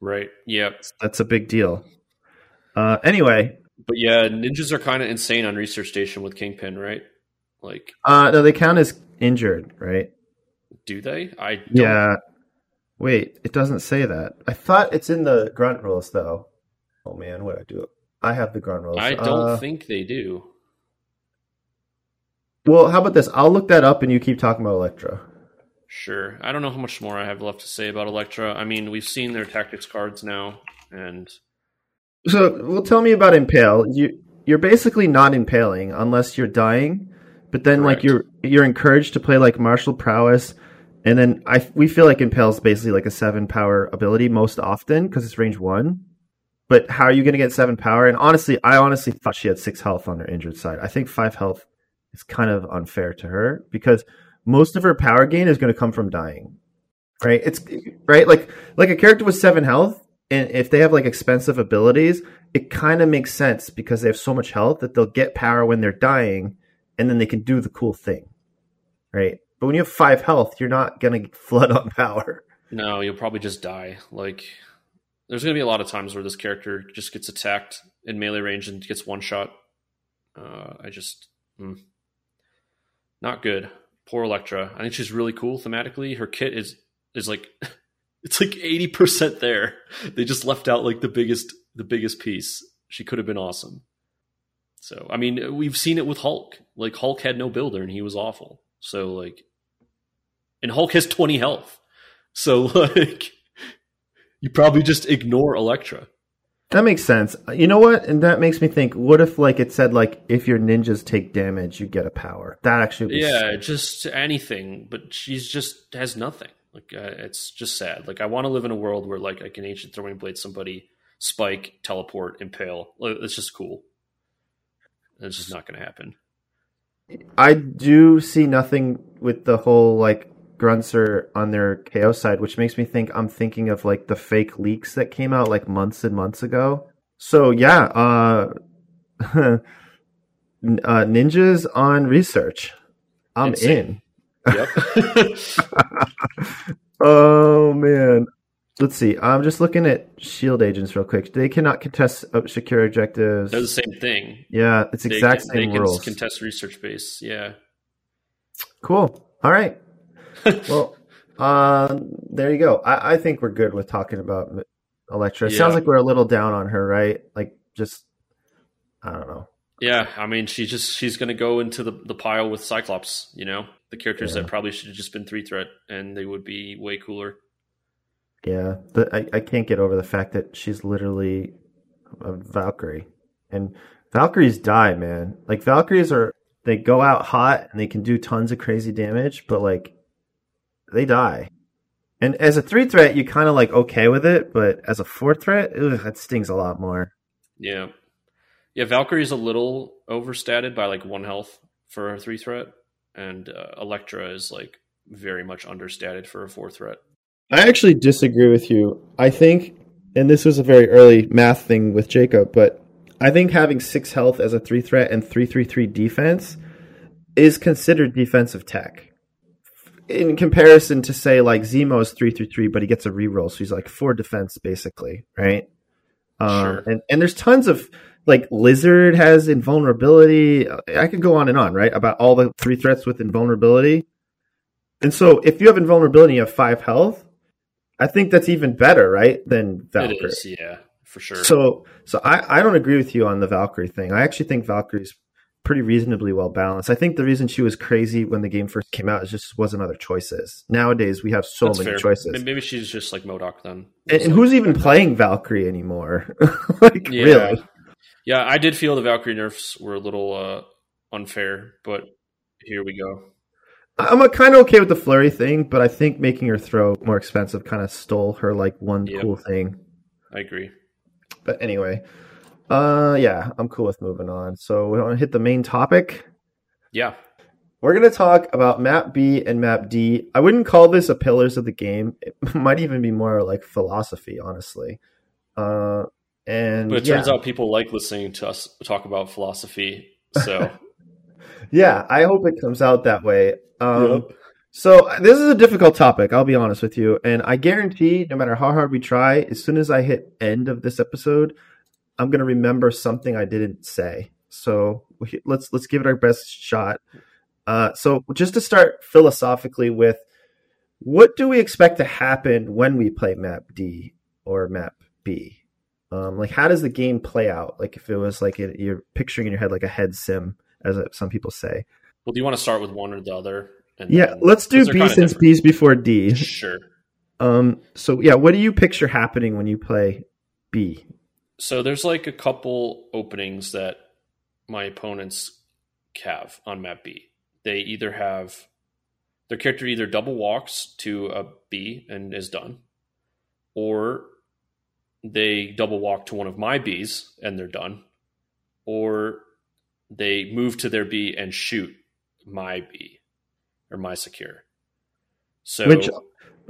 Right. Yep. That's a big deal. Uh, anyway, But yeah, ninjas are kind of insane on research station with Kingpin, right? Like, uh, no, they count as injured, right? do they? I don't, Yeah. Wait, it doesn't say that. I thought it's in the grunt rules though. Oh man, what do I do? I have the grunt rules. I don't Uh, think they do. Well, how about this? I'll look that up and you keep talking about Elektra. Sure. I don't know how much more I have left to say about Elektra. I mean, we've seen their tactics cards now, and So, well, tell me about impale. You you're basically not impaling unless you're dying, but then like you're you're encouraged to play like martial prowess, and then I we feel like impale is basically like a seven power ability most often because it's range one. But how are you going to get seven power? And honestly, I honestly thought she had six health on her injured side. I think five health is kind of unfair to her because most of her power gain is going to come from dying. Right? It's right like like a character with seven health and if they have like expensive abilities, it kind of makes sense because they have so much health that they'll get power when they're dying, and then they can do the cool thing, right? But when you have five health, you're not gonna flood on power. no, you'll probably just die. Like, there's going to be a lot of times where this character just gets attacked in melee range and gets one shot. Uh, I just. mm. not good. Poor Elektra. I think she's really cool thematically. Her kit is is like it's like 80% there. They just left out like the biggest the biggest piece. She could have been awesome. So, I mean, we've seen it with Hulk. Like Hulk had no builder and he was awful. So like and Hulk has 20 health. So like you probably just ignore Elektra. That makes sense. You know what? And that makes me think: what if like it said like if your ninjas take damage, you get a power? That actually, would be Yeah, just anything, but she's just has nothing. Like uh, it's just sad. Like I want to live in a world where like I can ancient throwing blade somebody, spike, teleport, impale. Like, It's just cool. It's just not going to happen. I do see nothing with the whole like grunts are on their KO side, which makes me think I'm thinking of like the fake leaks that came out like months and months ago. So yeah, uh, uh ninjas on research. I'm Insane. in. Yep. Oh man. Let's see. I'm just looking at shield agents real quick. They cannot contest uh, secure objectives. They're the same thing. Yeah, it's They exact can, same they rules. contest research base. Yeah. Cool. All right. well, uh, there you go. I, I think we're good with talking about Elektra. It sounds like we're a little down on her, right? Like, just I don't know. Yeah, I mean, she's just she's going to go into the, the pile with Cyclops. You know, the characters Yeah. that probably should have just been three threat, and they would be way cooler. Yeah, the, I I can't get over the fact that she's literally a Valkyrie, and Valkyries die, man. Like Valkyries are they go out hot and they can do tons of crazy damage, but like they die. And as a three threat, you kind of like okay with it, but as a four threat, ugh, that stings a lot more. Yeah, yeah. Valkyrie's a little overstated by like one health for a three threat, and uh, Elektra is like very much understated for a four threat. I actually disagree with you. I think, and this was a very early math thing with Jacob, but I think having six health as a three threat and three three three defense is considered defensive tech. In comparison to say like Zemo is three through three, but he gets a reroll, so he's like four defense basically, right? Um, Sure. And and there's tons of like Lizard has invulnerability. I could go on and on, right? About all the three threats with invulnerability. And so if you have invulnerability, you have five health. I think that's even better, right? Than Valkyrie. It is, yeah, for sure. So, so I, I don't agree with you on the Valkyrie thing. I actually think Valkyrie's pretty reasonably well balanced. I think the reason she was crazy when the game first came out is just wasn't other choices. Nowadays we have so That's many fair. choices. Maybe she's just like MODOK then. And, and who's even playing Valkyrie anymore? like Yeah. really? Yeah, I did feel the Valkyrie nerfs were a little uh, unfair, but here we go. I'm kind of okay with the flurry thing, but I think making her throw more expensive kind of stole her like one Yep. cool thing. I agree. But anyway, uh, yeah, I'm cool with moving on. So we want to hit the main topic. Yeah, We're going to talk about map B and map D. I wouldn't call this a pillars of the game. It might even be more like philosophy, honestly. Uh, and but it yeah. turns out people like listening to us talk about philosophy. So yeah, I hope it comes out that way. Um, Yep. So this is a difficult topic. I'll be honest with you, and I guarantee, no matter how hard we try, as soon as I hit end of this episode, I'm gonna remember something I didn't say. So let's let's give it our best shot. Uh, so just to start philosophically with, what do we expect to happen when we play map D or map B? Um, like, how does the game play out? Like, if it was like a, you're picturing in your head like a head sim, as some people say. well, do you want to start with one or the other? And Yeah, then- let's do B since different. B's before D. Sure. Um, so yeah, what do you picture happening when you play B? So there's like a couple openings that my opponents have on map B. They either have their character either double walks to a B and is done, or they double walk to one of my Bs and they're done, or they move to their B and shoot my B or my secure. So Which,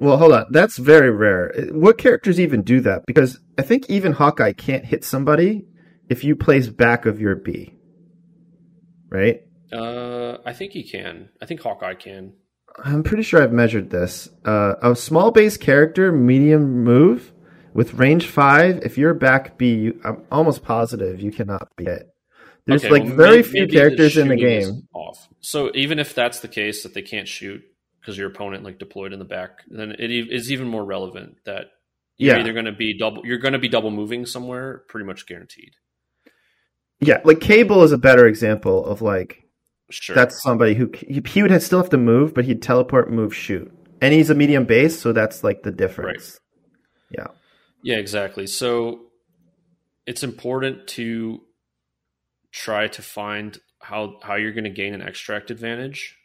well, hold on, that's very rare. What characters even do that? Because I think even Hawkeye can't hit somebody if you place back of your B, right? uh, I think he can. I think Hawkeye can. I'm pretty sure I've measured this. Uh, a small base character, medium move with range five. If you're back B, you, I'm almost positive you cannot be hit. There's Okay, like well, very may- few maybe the characters in the game. Off. So even if that's the case that they can't shoot because your opponent like deployed in the back, then it e- even more relevant that you're Yeah. either going to be double. You're going to be double moving somewhere, pretty much guaranteed. Yeah, like Cable is a better example of like Sure. that's somebody who he, he would have, still have to move, but he'd teleport, move, shoot, and he's a medium base, so that's like the difference. Yeah, Yeah, exactly. So it's important to try to find how how you're going to gain an extract advantage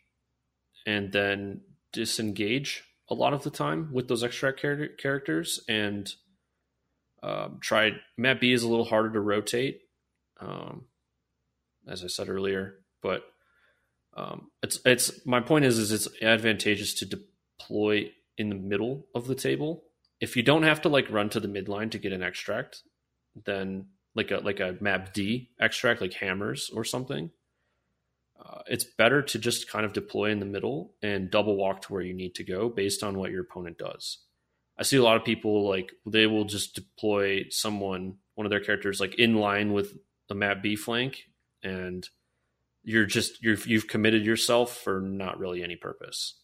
and then disengage a lot of the time with those extract char- characters and um, try map B is a little harder to rotate um, as I said earlier but um, it's it's my point is is it's advantageous to deploy in the middle of the table. If you don't have to like run to the midline to get an extract, then like a like a map D extract, like hammers or something, uh, it's better to just kind of deploy in the middle and double walk to where you need to go based on what your opponent does. I see a lot of people like they will just deploy someone, one of their characters, like in line with the map B flank, and you're just you're you've committed yourself for not really any purpose.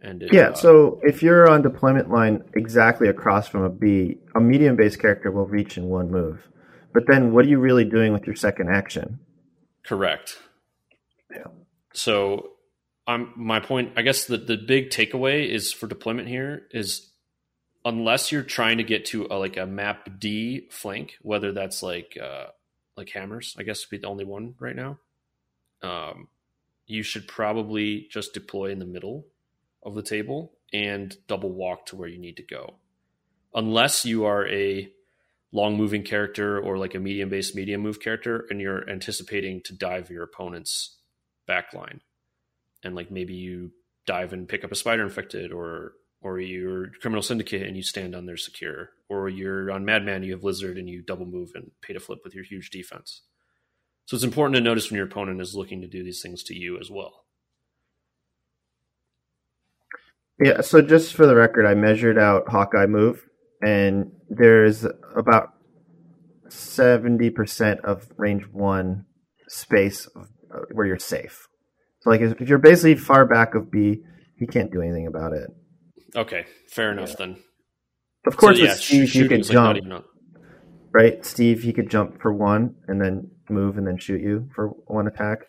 And it, yeah. uh, So if you're on deployment line exactly across from a B, a medium base character will reach in one move. But then, what are you really doing with your second action? Correct. So, I'm my point. I guess the the big takeaway is for deployment here is unless you're trying to get to a, like a map D flank, whether that's like uh, like hammers, I guess would be the only one right now. Um, you should probably just deploy in the middle of the table and double walk to where you need to go, unless you are a long moving character or like a medium based medium move character and you're anticipating to dive your opponent's backline and like maybe you dive and pick up a spider infected or or you're criminal syndicate and you stand on their secure or you're on madman you have lizard and you double move and pay to flip with your huge defense so it's important to notice when your opponent is looking to do these things to you as well Yeah. So just for the record, I measured out Hawkeye move, and there's about seventy percent of range one space where you're safe. So like if you're basically far back of B, he can't do anything about it. Okay, fair enough then. Of course, so, yeah, Steve, sh- he could shooting's, like, jump, right? Steve, he could jump for one and then move and then shoot you for one attack.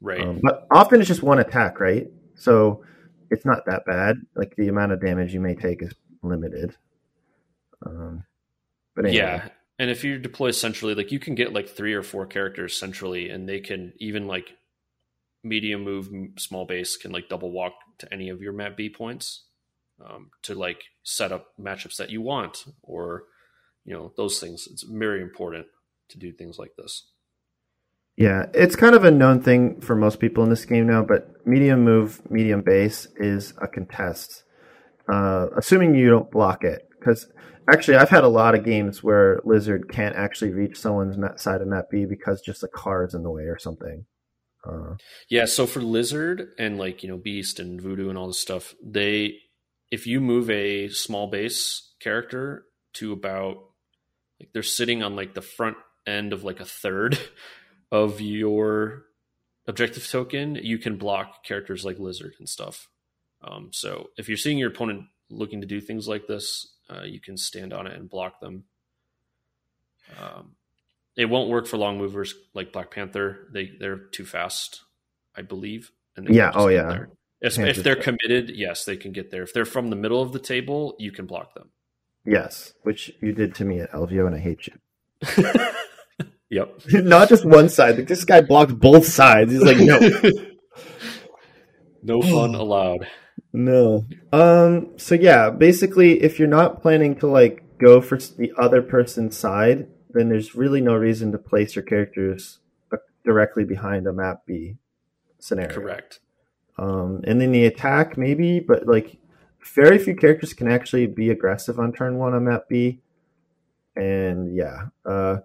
right. Um, but often it's just one attack, right? So it's not that bad. Like the amount of damage you may take is limited. Um, but anyway, Yeah, and if you deploy centrally, like you can get like three or four characters centrally, and they can even like medium move, small base can like double walk to any of your map B points um, to like set up matchups that you want, or you know those things. It's very important to do things like this. Yeah, it's kind of a known thing for most people in this game now, but medium move, medium base is a contest. Uh, assuming you don't block it. Because actually, I've had a lot of games where Lizard can't actually reach someone's map side of map B because just a car is in the way or something. Uh, Yeah, so for Lizard and like, you know, Beast and Voodoo and all this stuff, they if you move a small base character to about like they're sitting on like the front end of like a third of your objective token, you can block characters like Lizard and stuff. Um, so if you're seeing your opponent looking to do things like this, uh, you can stand on it and block them. Um, it won't work for long movers like Black Panther. They they're too fast, I believe. And Yeah, oh, yeah. If, if they're committed, yes, they can get there. If they're from the middle of the table, you can block them. yes, which you did to me at LVO, and I hate you. Yep. Not just one side. Like, this guy blocked both sides. He's like, no, no fun allowed. No. Um. So yeah, basically, if you're not planning to like go for the other person's side, then there's really no reason to place your characters uh, directly behind a map B scenario. Correct. Um. And then the attack maybe, but like very few characters can actually be aggressive on turn one on map B. And yeah, uh,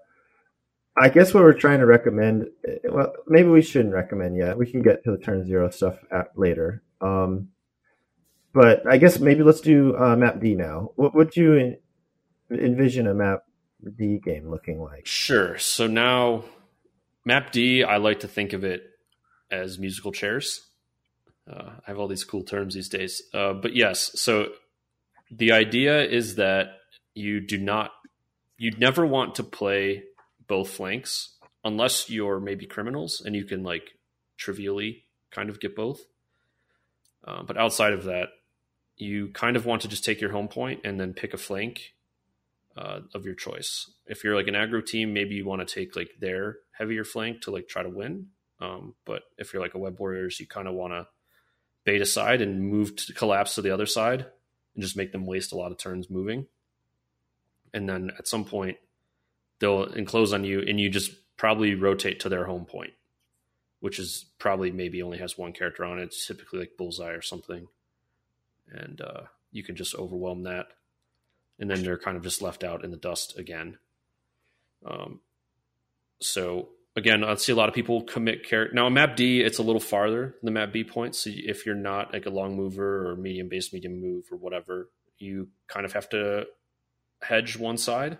I guess what we're trying to recommend. eh, Well, maybe we shouldn't recommend yet. We can get to the turn zero stuff at, later. Um, but I guess maybe let's do uh, map D now. What would you en- envision a map D game looking like? Sure. So now, Map D, I like to think of it as musical chairs. Uh, I have all these cool terms these days. Uh, but yes, so the idea is that you do not, you'd never want to play both flanks unless you're maybe criminals and you can like trivially kind of get both. Uh, but outside of that, you kind of want to just take your home point and then pick a flank uh, of your choice. If you're like an aggro team, maybe you want to take like their heavier flank to like try to win. Um, but if you're like a web warriors, you kind of want to bait side and move to collapse to the other side and just make them waste a lot of turns moving. And then at some point, they'll enclose on you, and you just probably rotate to their home point, which is probably maybe only has one character on it. It's typically like bullseye or something, and uh, you can just overwhelm that and then they're kind of just left out in the dust again. Um, so again, I see a lot of people commit character. Now, map D, it's a little farther than the map B points. So if you're not like a long mover or medium base, medium move or whatever, you kind of have to hedge one side.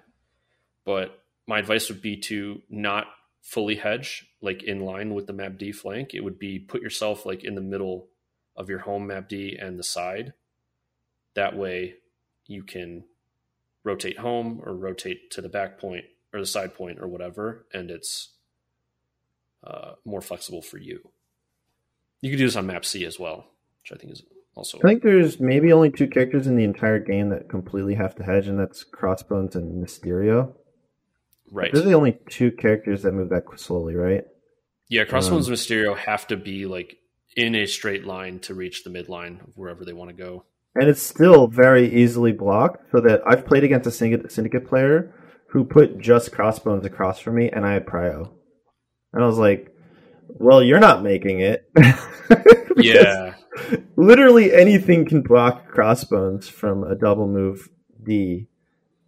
But my advice would be to not fully hedge, like in line with the map D flank. It would be put yourself like in the middle of your home map D and the side. That way, you can rotate home or rotate to the back point or the side point or whatever, and it's uh, more flexible for you. You can do this on map C as well, which I think is also I think there's maybe only two characters in the entire game that completely have to hedge, and that's Crossbones and Mysterio. right. They're the only two characters that move that slowly, right? Yeah, Crossbones and Mysterio have to be like in a straight line to reach the midline of wherever they want to go. And it's still very easily blocked. So that I've played against a syndicate, syndicate player who put just crossbones across from me, and I had prio, and I was like, "Well, you're not making it." Yeah, literally anything can block crossbones from a double move D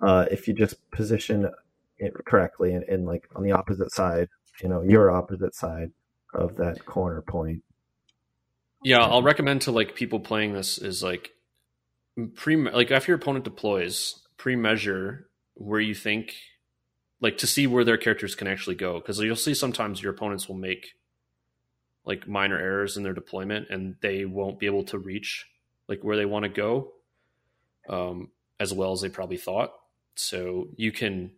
uh, if you just position it correctly and, and like on the opposite side, you know, your opposite side of that corner point. yeah. I'll recommend to like people playing this is like pre like after your opponent deploys, pre-measure where you think like to see where their characters can actually go because you'll see sometimes your opponents will make like minor errors in their deployment and they won't be able to reach like where they want to go um, as well as they probably thought. So you can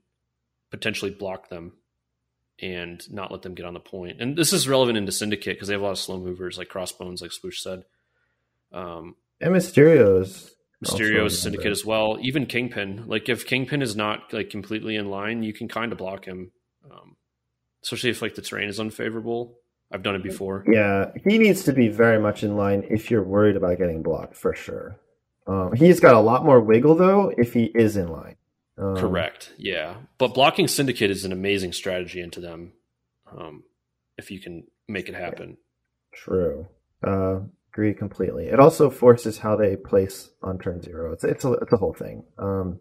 potentially block them and not let them get on the point. And this is relevant into Syndicate because they have a lot of slow movers like Crossbones, like Sploosh said. Um, and Mysterio's Mysterio's Syndicate as well. Even Kingpin. Like if Kingpin is not like completely in line, you can kind of block him. Um, especially if like the terrain is unfavorable. I've done it before. Yeah, he needs to be very much in line if you're worried about getting blocked for sure. Um, he's got a lot more wiggle though if he is in line. Um, Correct. Yeah, but blocking syndicate is an amazing strategy into them. Um, if you can make it happen. True. Uh, agree completely. It also forces how they place on turn zero. It's it's a it's a whole thing. Um,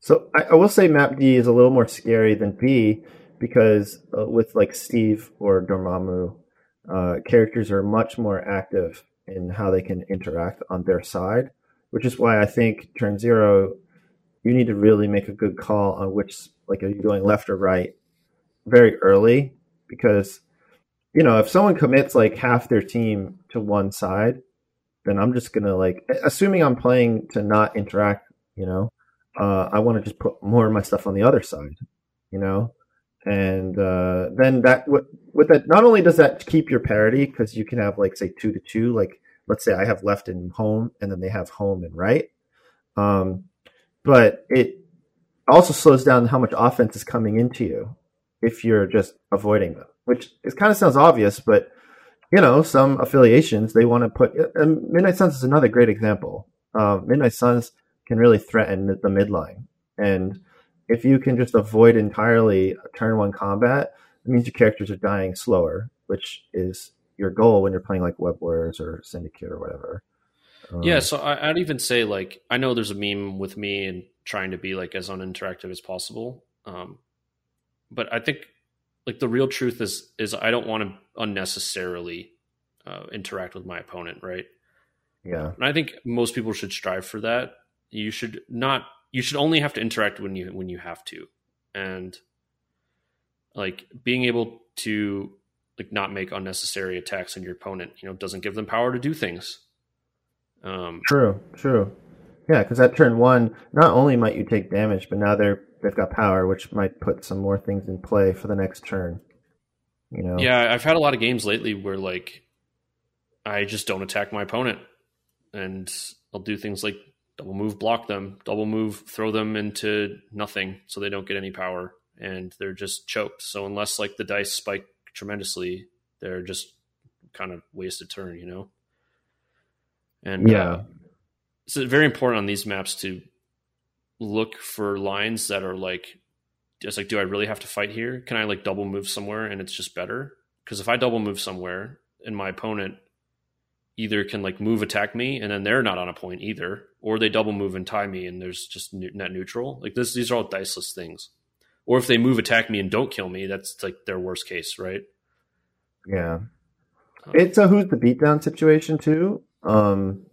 so I, I will say map D is a little more scary than B because uh, with like Steve or Dormammu, uh, characters are much more active in how they can interact on their side, which is why I think turn zero you need to really make a good call on which like are you going left or right very early because you know if someone commits like half their team to one side then i'm just gonna like assuming i'm playing to not interact you know uh, i want to just put more of my stuff on the other side you know? And uh, then that with, with that not only does that keep your parity because you can have like say two to two like let's say i have left and home and then they have home and right um, but it also slows down how much offense is coming into you if you're just avoiding them, which is kind of sounds obvious, but you know, some affiliations they want to put. Midnight Suns is another great example. Uh, Midnight Suns can really threaten the midline, and if you can just avoid entirely turn one combat, it means your characters are dying slower, which is your goal when you're playing like Web Warriors or Syndicate or whatever. Um, yeah, so I, would even say like I know there's a meme with me and trying to be like as uninteractive as possible, um, but I think like the real truth is is I don't want to unnecessarily uh, interact with my opponent, right? Yeah, and I think most people should strive for that. You should not. You should only have to interact when you when you have to, and like being able to like not make unnecessary attacks on your opponent. You know, doesn't give them power to do things. Um, true, true. Yeah, because at turn one, not only might you take damage, but now they're they've got power, which might put some more things in play for the next turn. You know. Yeah, I've had a lot of games lately where like I just don't attack my opponent, and I'll do things like double move, block them, double move, throw them into nothing, so they don't get any power, and they're just choked. So unless like the dice spike tremendously, they're just kind of wasted turn, you know. And yeah, uh, it's very important on these maps to look for lines that are like, just like, do I really have to fight here? Can I like double move somewhere and it's just better? Because if I double move somewhere and my opponent either can like move attack me and then they're not on a point either, or they double move and tie me and there's just net neutral. Like this, these are all diceless things. Or if they move attack me and don't kill me, that's like their worst case, right? Yeah. Um, it's a who's the beatdown situation too um,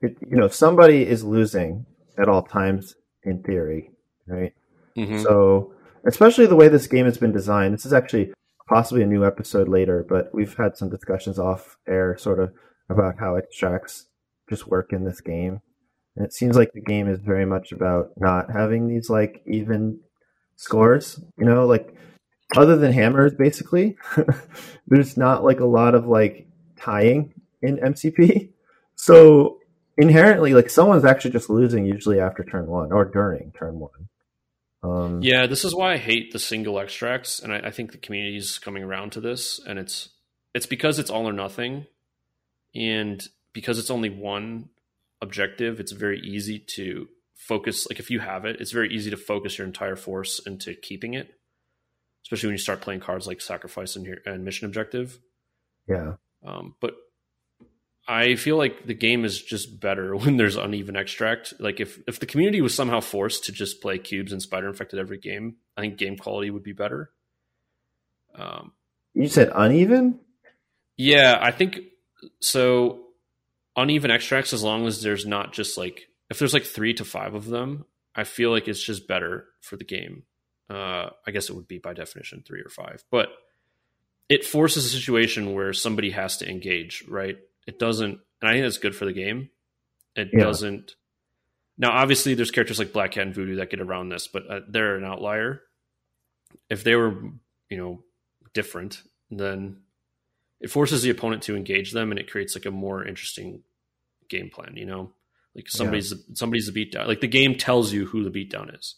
it, you know, if somebody is losing at all times in theory, right? Mm-hmm. So, especially the way this game has been designed, this is actually possibly a new episode later, but we've had some discussions off air sort of about how extracts just work in this game. And it seems like the game is very much about not having these like even scores, you know, like other than hammers basically, there's not like a lot of like tying in MCP. So inherently, like someone's actually just losing usually after turn one or during turn one. Um, yeah, this is why I hate the single extracts, and I, I think the community is coming around to this, and it's it's because it's all or nothing, and because it's only one objective, it's very easy to focus. Like if you have it, it's very easy to focus your entire force into keeping it, especially when you start playing cards like sacrifice and, and mission objective. Yeah. Um, but I feel like the game is just better when there's uneven extract. Like if if the community was somehow forced to just play cubes and spider infected every game, I think game quality would be better. Um, you said uneven? Yeah, I think so. Uneven extracts, as long as there's not just like if there's like three to five of them, I feel like it's just better for the game. Uh, I guess it would be by definition three or five, but it forces a situation where somebody has to engage, right? It doesn't, and I think that's good for the game. It Yeah. doesn't. Now, obviously, there's characters like Black Cat and Voodoo that get around this, but uh, they're an outlier. If they were, you know, different, then it forces the opponent to engage them, and it creates like a more interesting game plan. You know, like somebody's somebody's the beatdown. Like the game tells you who the beatdown is.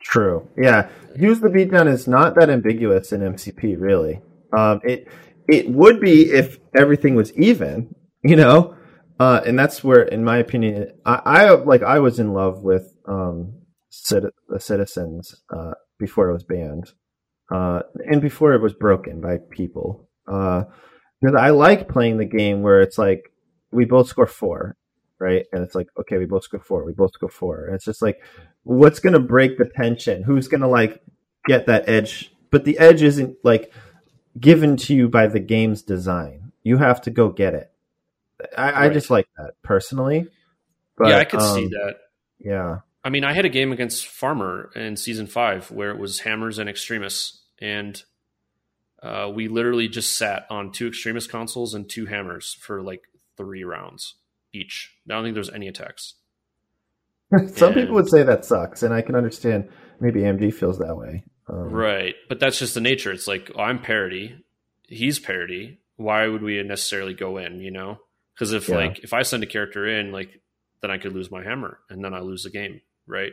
True. Yeah. Use the beatdown is not that ambiguous in MCP, really. Um, it it would be if everything was even, you know, uh, and that's where, in my opinion, I, I like I was in love with um, the Citizens uh, before it was banned, uh, and before it was broken by people. Uh, because I like playing the game where it's like we both score four, right? And it's like okay, we both score four, we both score four, and it's just like what's going to break the tension? Who's going to like get that edge? But the edge isn't like given to you by the game's design. You have to go get it. I, I just like that personally. But, yeah, I could see um, that. Yeah, I mean, I had a game against Farmer in season five where it was Hammers and Extremists, and uh, we literally just sat on two Extremis consoles and two Hammers for like three rounds each. I don't think there was any attacks. some And- people would say that sucks, and I can understand. Maybe AMD feels that way. Um, Right, but that's just the nature. It's like oh, I'm parody, he's parody. Why would we necessarily go in? You know, because if Yeah. like if I send a character in, like then I could lose my hammer and then I lose the game. Right.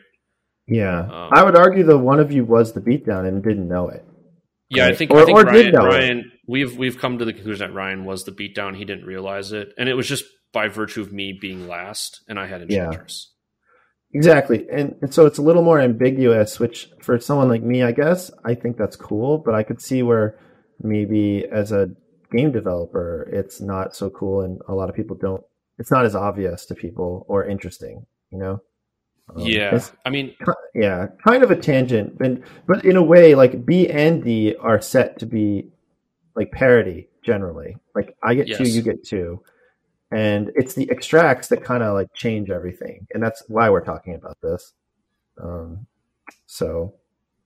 Yeah, Um, I would argue though one of you was the beatdown and didn't know it. Yeah, I think Or- I think or did Ryan, it. We've we've come to the conclusion that Ryan was the beatdown. He didn't realize it, and it was just by virtue of me being last, and I had Yeah. Exactly. And, and so it's a little more ambiguous, which for someone like me, I guess, I think that's cool, but I could see where maybe as a game developer, it's not so cool and a lot of people don't, it's not as obvious to people or interesting, you know? Um, yeah, I mean, yeah, kind of a tangent, but, but in a way, like B and D are set to be like parody generally. Like I get two, you get two. And it's the extracts that kind of like change everything. And that's why we're talking about this. Um, so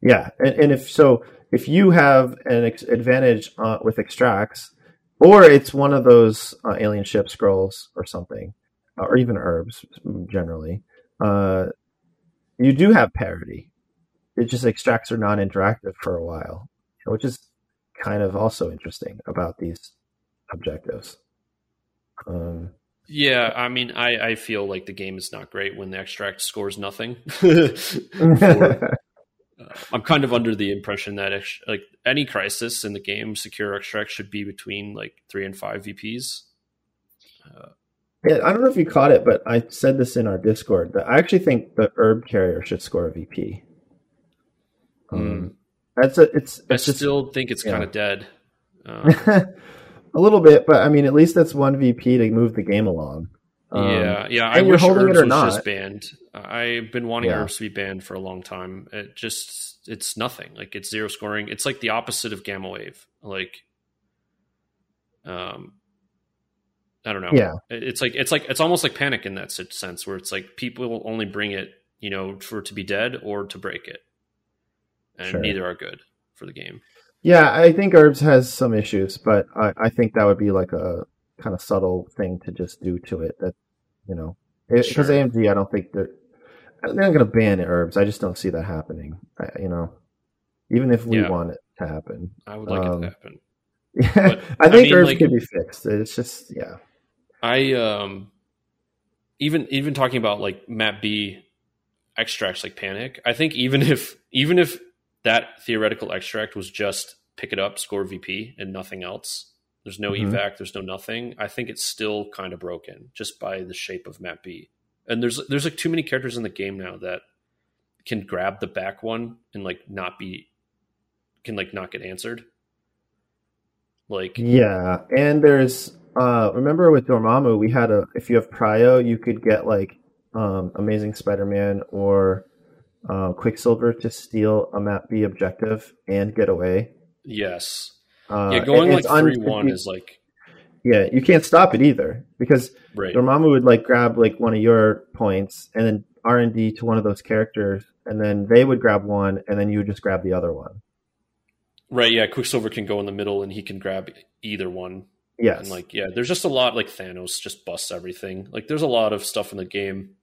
yeah. And, and if so, if you have an ex- advantage uh, with extracts, or it's one of those uh, alien ship scrolls or something, or even herbs generally, uh, you do have parity. It just extracts are non-interactive for a while, which is kind of also interesting about these objectives. Um, yeah, I mean, I I feel like the game is not great when the extract scores nothing. Uh, I'm kind of under the impression that ex- like any crisis in the game, secure extract should be between like three and five VPs. yeah, I don't know if you caught it, but I said this in our Discord that I actually think the herb carrier should score a VP. Um, that's a it's I just still think it's yeah. kind of dead. Um, a little bit, but I mean, at least that's one VP to move the game along. Um, yeah, yeah. I wish holding it herbs or was not. just banned. I've been wanting Yeah. herbs to be banned for a long time. It just it's nothing. Like it's zero scoring. It's like the opposite of gamma wave. Like, um, I don't know. Yeah. It's like it's like it's almost like panic in that sense, where it's like people will only bring it, you know, for it to be dead or to break it, and Sure. neither are good for the game. Yeah, I think herbs has some issues, but I, I think that would be like a kind of subtle thing to just do to it. That you know, because Sure. AMD, I don't think they're they're not going to ban herbs. I just don't see that happening. I, you know, even if we Yeah. want it to happen. I would like Um, it to happen. Yeah, But, I I think mean, herbs like- can be fixed. It's just yeah, I um even even talking about like map B extracts like panic. I think even if even if that theoretical extract was just pick it up, score VP, and nothing else. There's no Mhm. evac. There's no nothing. I think it's still kind of broken just by the shape of map B. And there's there's like too many characters in the game now that can grab the back one and like not be can like not get answered. Like yeah. And there's uh remember with Dormammu, we had a if you have Prio, you could get like um Amazing Spider-Man or uh, Quicksilver to steal a map B objective and get away. yes, Uh, yeah, going like un- three one is like yeah, you can't stop it either because right. Dormammu would like grab like one of your points and then R and D to one of those characters, and then they would grab one, and then you would just grab the other one. Right, yeah. Quicksilver can go in the middle and he can grab either one. Yes. And like, yeah, there's just a lot like Thanos just busts everything. Like there's a lot of stuff in the game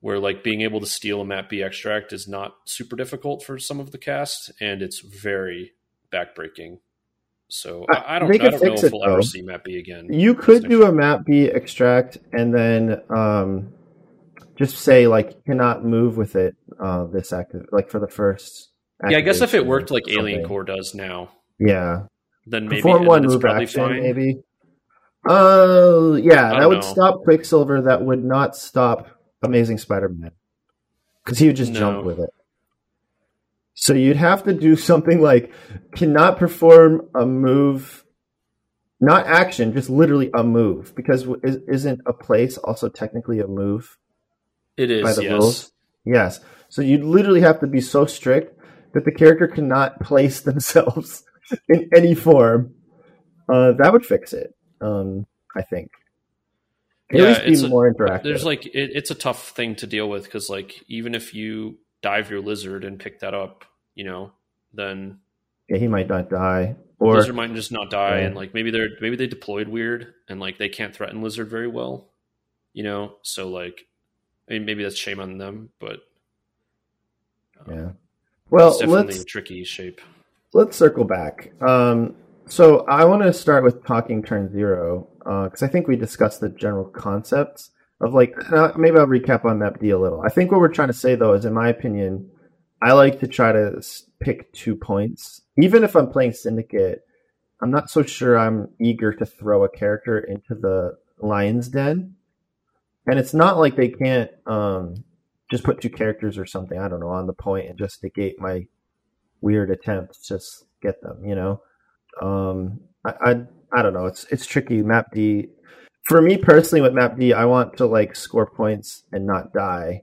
where like being able to steal a map B extract is not super difficult for some of the cast, and it's very backbreaking. So Uh, I, I don't, I don't know if it, we'll ever see map B again. You could do a map B extract and then um, just say like cannot move with it uh, this active like for the first. yeah, I guess if it worked or like Alien. Core does now, Yeah, then maybe perform one move probably action fine. maybe. Uh, yeah, that don't would know. stop Quicksilver. That would not stop Amazing Spider-Man because he would just jump with it. So you'd have to do something like cannot perform a move, not action, just literally a move. Because is- isn't a place also technically a move It is by the yes. rules? Yes. So you'd literally have to be so strict that the character cannot place themselves in any form. Uh, that would fix it. Um, I think. Yeah, it's a- more interactive. There's like it, it's a tough thing to deal with because like even if you dive your lizard and pick that up, you know, then yeah, he might not die, or lizard might just not die, Yeah. and like maybe they're maybe they deployed weird and like they can't threaten lizard very well, you know. So like, I mean, maybe that's shame on them, but um, yeah. Well, it's definitely let's a tricky shape. let's circle back. Um, so I want to start with talking turn zero because I think we discussed the general concepts of like uh, maybe I'll recap on map a little. I think what we're trying to say though is, in my opinion, I like to try to pick two points, even if I'm playing Syndicate. I'm not so sure I'm eager to throw a character into the lion's den, and it's not like they can't um, just put two characters or something. I don't know on the point and just negate my weird attempts just get them you know um I, I i don't know. It's it's tricky. Map d for me personally with map d i want to like score points and not die.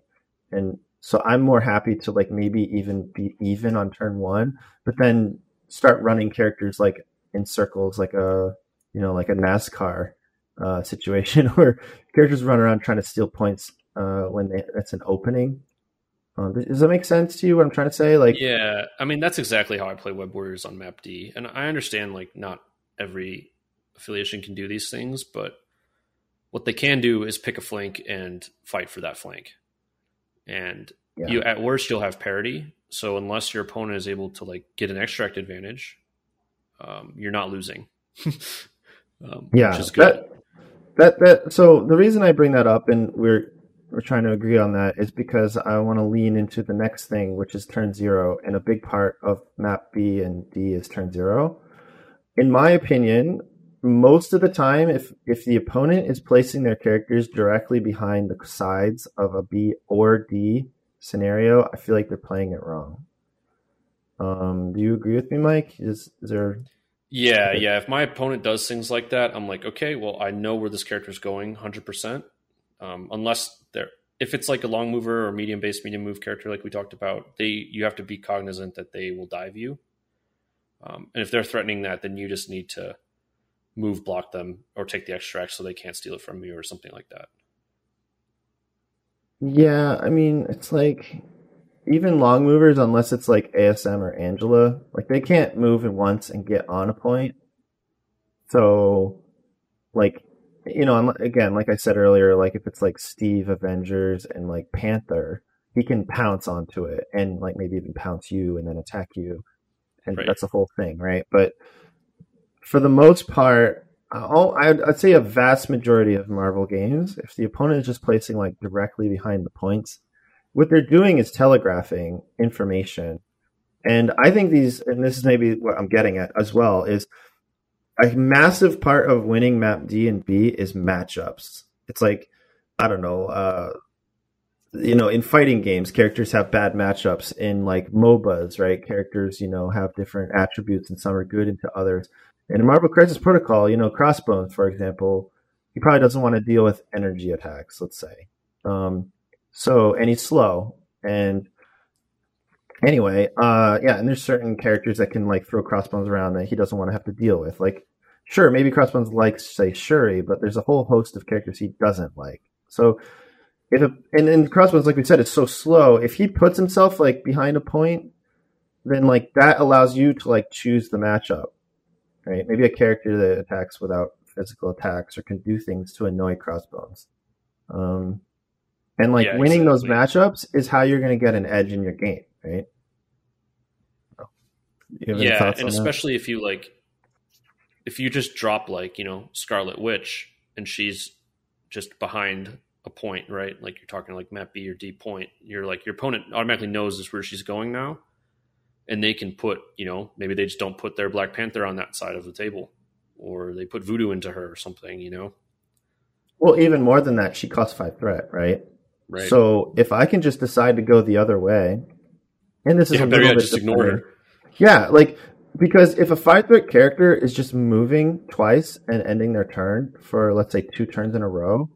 And so i'm more happy to like maybe even be even on turn one but then start running characters like in circles like a you know like a nascar uh situation where characters run around trying to steal points uh when they, it's an opening. Um, does that make sense to you? What I'm trying to say, like, Yeah, I mean that's exactly how I play Web Warriors on Map D, and I understand like not every affiliation can do these things, but what they can do is pick a flank and fight for that flank. And Yeah. you at worst you'll have parity. So unless your opponent is able to like get an extract advantage, um, you're not losing. um, yeah, which is good. That, that that so the reason I bring that up and we're we're trying to agree on that is because I want to lean into the next thing, which is turn zero, and a big part of map B and D is turn zero. In my opinion, most of the time, if if the opponent is placing their characters directly behind the sides of a B or D scenario, I feel like they're playing it wrong. Um, do you agree with me, Mike? Is is there Yeah, Okay. yeah. If my opponent does things like that, I'm like, okay, well, I know where this character's going, hundred percent. Um, unless they're, if it's like a long mover or medium based medium move character, like we talked about, they you have to be cognizant that they will dive you. Um, and if they're threatening that, then you just need to move block them or take the extract so they can't steal it from you or something like that. Yeah, I mean, it's like even long movers, unless it's like ASM or Angela, like they can't move in once and get on a point. So, like, you know, again, like I said earlier, like if it's like Steve Avengers and like Panther, he can pounce onto it and like maybe even pounce you and then attack you, and Right. that's the whole thing, right? But for the most part, all, I'd, I'd say a vast majority of Marvel games, if the opponent is just placing like directly behind the points, what they're doing is telegraphing information. And I think these, and this is maybe what I'm getting at as well, is a massive part of winning map D and B is matchups. It's like, I don't know, uh, you know, in fighting games, characters have bad matchups. In like MOBAs, right? Characters, you know, have different attributes and some are good into others. In Marvel Crisis Protocol, you know, Crossbones, for example, he probably doesn't want to deal with energy attacks, let's say. Um, so, and he's slow. And anyway, uh, yeah, and there's certain characters that can like throw crossbones around that he doesn't want to have to deal with. Like, sure, maybe crossbones likes, say, Shuri, but there's a whole host of characters he doesn't like. So, if a, and, and crossbones, like we said, it's so slow. If he puts himself like behind a point, then like that allows you to like choose the matchup, right? Maybe a character that attacks without physical attacks or can do things to annoy crossbones. Um, and like Yeah, winning those matchups is how you're going to get an edge in your game, right? Yeah, and on that? especially if you like, if you just drop like you know Scarlet Witch and she's just behind a point, right? Like you're talking like map B or D point. You're like your opponent automatically knows is where she's going now, and they can put you know maybe they just don't put their Black Panther on that side of the table, or they put Voodoo into her or something, you know? Well, even more than that, she costs five threat, right? Right. So if I can just decide to go the other way, and this is yeah, a little bit just ignore her. Yeah, like because if a five threat character is just moving twice and ending their turn for let's say two turns in a row,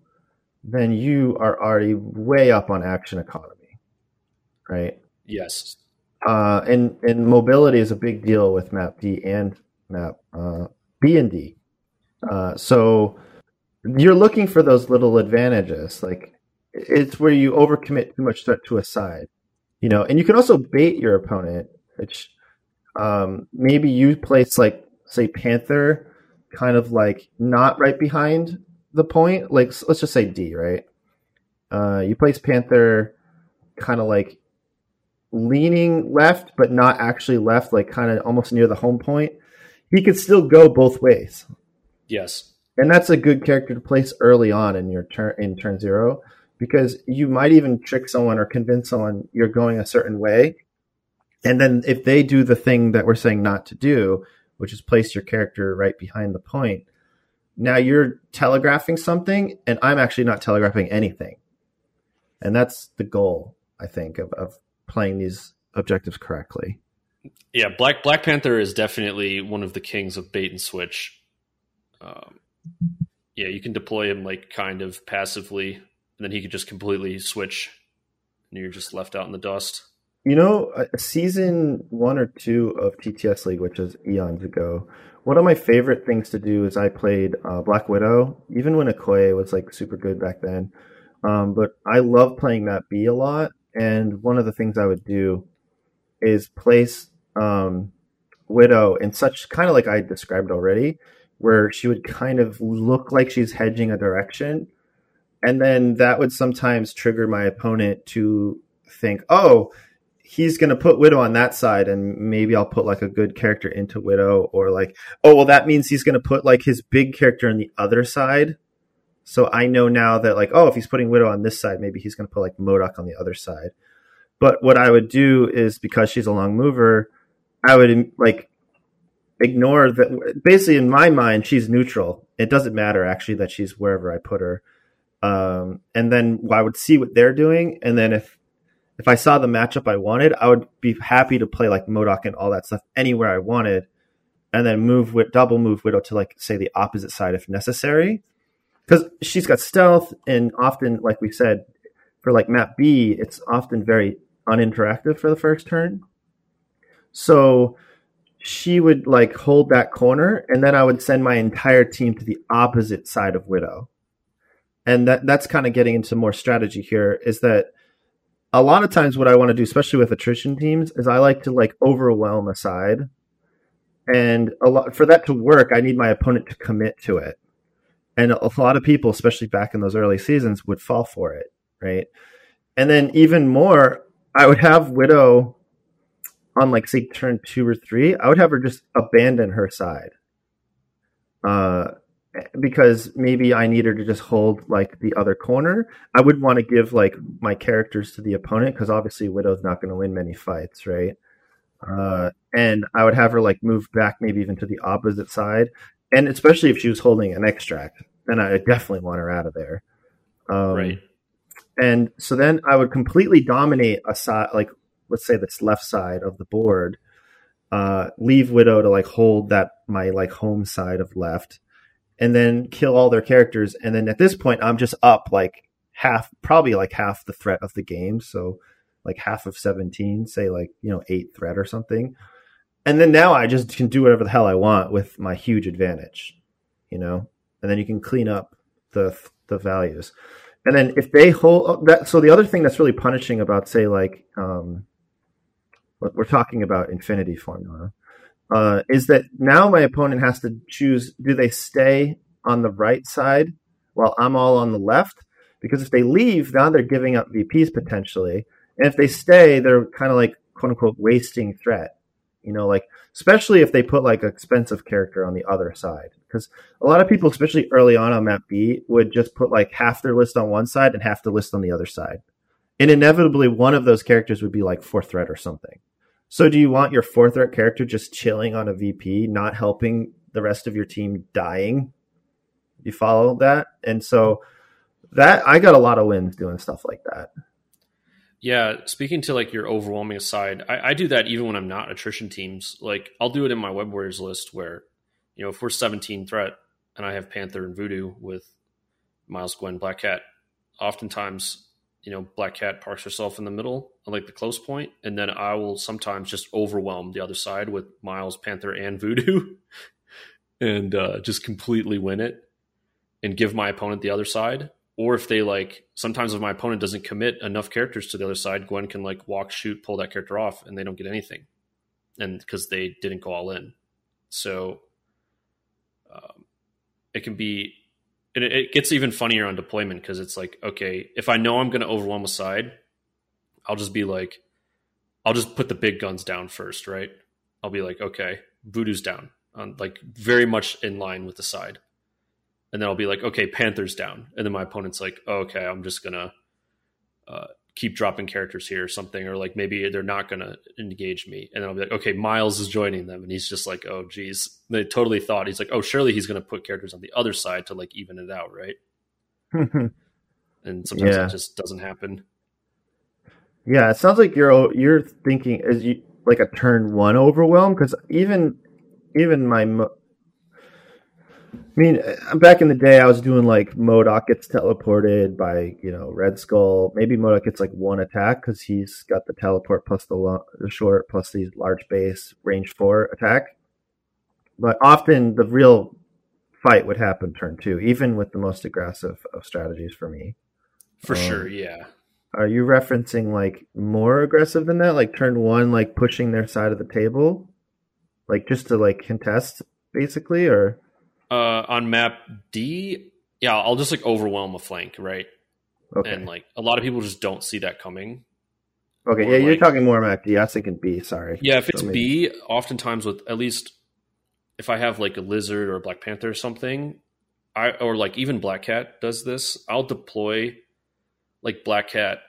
then you are already way up on action economy, right? Yes. Uh, and and mobility is a big deal with map D and map uh, B and D. Uh, so you're looking for those little advantages. Like it's where you overcommit too much threat to a side, you know. And you can also bait your opponent, which um, maybe you place like say Panther, kind of like not right behind the point. Like let's just say D, right? Uh, you place Panther, kind of like leaning left, but not actually left, like kind of almost near the home point. He could still go both ways Yes. and that's a good character to place early on in your turn in turn zero because you might even trick someone or convince someone you're going a certain way and then if they do the thing that we're saying not to do which is place your character right behind the point now you're telegraphing something and i'm actually not telegraphing anything and that's the goal i think of, of playing these objectives correctly Yeah, Black Black Panther is definitely one of the kings of bait and switch. Um, yeah, you can deploy him like kind of passively, and then he could just completely switch, and you're just left out in the dust. You know, uh, season one or two of TTS League, which is eons ago, one of my favorite things to do is I played uh, Black Widow, even when Okoye was like super good back then. Um, but I love playing that B a lot, and one of the things I would do is place um, Widow in such kind of like I described already, where she would kind of look like she's hedging a direction, and then that would sometimes trigger my opponent to think, oh, he's going to put Widow on that side, and maybe I'll put like a good character into Widow, or like, oh, well, that means he's going to put like his big character on the other side. So I know now that like, oh, if he's putting Widow on this side, maybe he's going to put like MODOK on the other side. But what I would do is because she's a long mover, I would like ignore that. Basically, in my mind, she's neutral. It doesn't matter actually that she's wherever I put her. Um, and then I would see what they're doing, and then if if I saw the matchup I wanted, I would be happy to play like MODOK and all that stuff anywhere I wanted, and then move with double move Widow to like say the opposite side if necessary, because she's got stealth and often, like we said, for like map B, it's often very uninteractive for the first turn. So she would like hold that corner, and then I would send my entire team to the opposite side of Widow. And that that's kind of getting into more strategy here. Is that a lot of times what I want to do, especially with attrition teams, is I like to like overwhelm a side, and a lot for that to work, I need my opponent to commit to it. And a lot of people, especially back in those early seasons, would fall for it, right? And then even more, I would have Widow on like say turn two or three. I would have her just abandon her side, uh, because maybe I need her to just hold like the other corner. I would want to give like my characters to the opponent because obviously Widow's not going to win many fights, right? Uh, and I would have her like move back, maybe even to the opposite side, and especially if she was holding an extract, then I definitely want her out of there. Um, right. and so then I would completely dominate a side, like let's say this left side of the board. Uh, leave Widow to like hold that my like home side of left, and then kill all their characters. And then at this point, I'm just up like half, probably like half the threat of the game. So like half of 17, say like you know eight threat or something. And then now I just can do whatever the hell I want with my huge advantage, you know. And then you can clean up the the values and then if they hold that so the other thing that's really punishing about say like um but we're talking about infinity formula, uh, is that now my opponent has to choose do they stay on the right side while I'm all on the left? Because if they leave, now they're giving up VPs potentially. And if they stay, they're kind of like quote unquote wasting threat. You know, like especially if they put like an expensive character on the other side. Because a lot of people, especially early on on map B, would just put like half their list on one side and half the list on the other side. And inevitably one of those characters would be like fourth threat or something. So do you want your fourth threat character just chilling on a VP, not helping the rest of your team dying? You follow that? And so that I got a lot of wins doing stuff like that. Yeah, speaking to like your overwhelming side, I, I, do that even when I'm not attrition teams. Like I'll do it in my Web Warriors list where, you know, if we're 17 threat and I have Panther and Voodoo with Miles, Gwen, Black Cat, oftentimes, you know, Black Cat parks herself in the middle, like the close point, and then I will sometimes just overwhelm the other side with Miles, Panther, and Voodoo, and uh, just completely win it and give my opponent the other side. Or if they like sometimes if my opponent doesn't commit enough characters to the other side gwen can like walk shoot pull that character off and they don't get anything. And because they didn't go all in. So um, it can be it, it gets even funnier on deployment because it's like okay if i know i'm going to overwhelm a side i'll just be like i'll just put the big guns down first right? I'll be like okay voodoo's down on like very much in line with the side. And then I'll be like, okay, Panthers down, and then my opponent's like, oh, okay, I'm just gonna uh, keep dropping characters here or something, or like maybe they're not gonna engage me, and then I'll be like, okay, Miles is joining them, and he's just like, oh, geez, they totally thought he's like, oh, surely he's gonna put characters on the other side to like even it out, right? and sometimes yeah. that just doesn't happen. Yeah, it sounds like you're you're thinking as you like a turn one overwhelm because even even my I mean, uh, back in the day, I was doing like MODOK gets teleported by you know Red Skull. Maybe MODOK gets like one attack because he's got the teleport plus the, lo- the short plus the large base range four attack. But often the real fight would happen turn two, even with the most aggressive of strategies for me. For um, sure, yeah. Are you referencing like more aggressive than that, like turn one, like pushing their side of the table, like just to like contest, basically, or? Uh, on map D, yeah, I'll just like overwhelm a flank, right? Okay. And like a lot of people just don't see that coming. Okay, or yeah, you're talking more map D. I was thinking B. Sorry. Yeah, if it's so B, oftentimes with at least if I have like a lizard or a black panther or something, I or like even black cat does this. I'll deploy like black cat,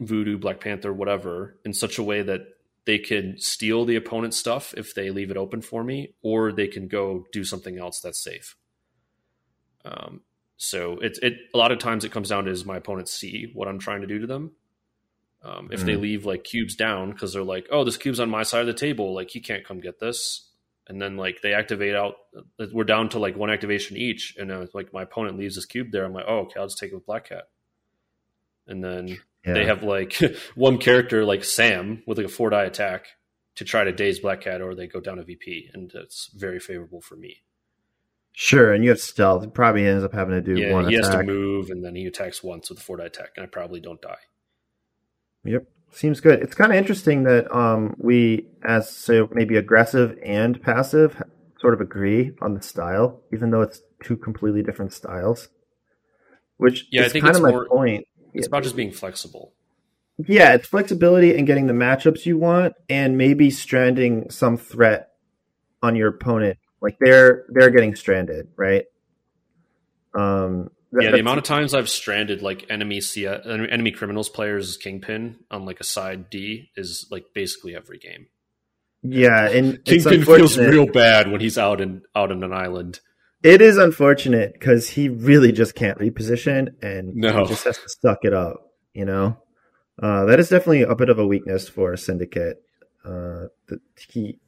voodoo, black panther, whatever, in such a way that they can steal the opponent's stuff if they leave it open for me, or they can go do something else that's safe. Um, so it's it a lot of times it comes down to is my opponents see what I'm trying to do to them. Um, if mm. they leave like cubes down because they're like, oh, this cube's on my side of the table, like he can't come get this, and then like they activate out, uh, we're down to like one activation each, and uh, like my opponent leaves this cube there, I'm like, oh, okay, I'll just take it with Black Cat, and then yeah. They have like one character like Sam with like a four die attack to try to daze Black Cat, or they go down a VP, and it's very favorable for me. Sure, and you have stealth. He probably ends up having to do yeah, one. He attack. has to move, and then he attacks once with a four die attack, and I probably don't die. Yep, seems good. It's kind of interesting that um, we, as so maybe aggressive and passive, sort of agree on the style, even though it's two completely different styles. Which yeah, is I think kind of my more, point. It's about just being flexible. Yeah, it's flexibility and getting the matchups you want, and maybe stranding some threat on your opponent. Like they're they're getting stranded, right? Um, yeah, the amount of times I've stranded like enemy C- enemy criminals players kingpin on like a side D is like basically every game. Yeah, and kingpin feels real bad when he's out in out on an island. It is unfortunate because he really just can't reposition and no. he just has to suck it up. You know, uh, that is definitely a bit of a weakness for Syndicate. Uh, that he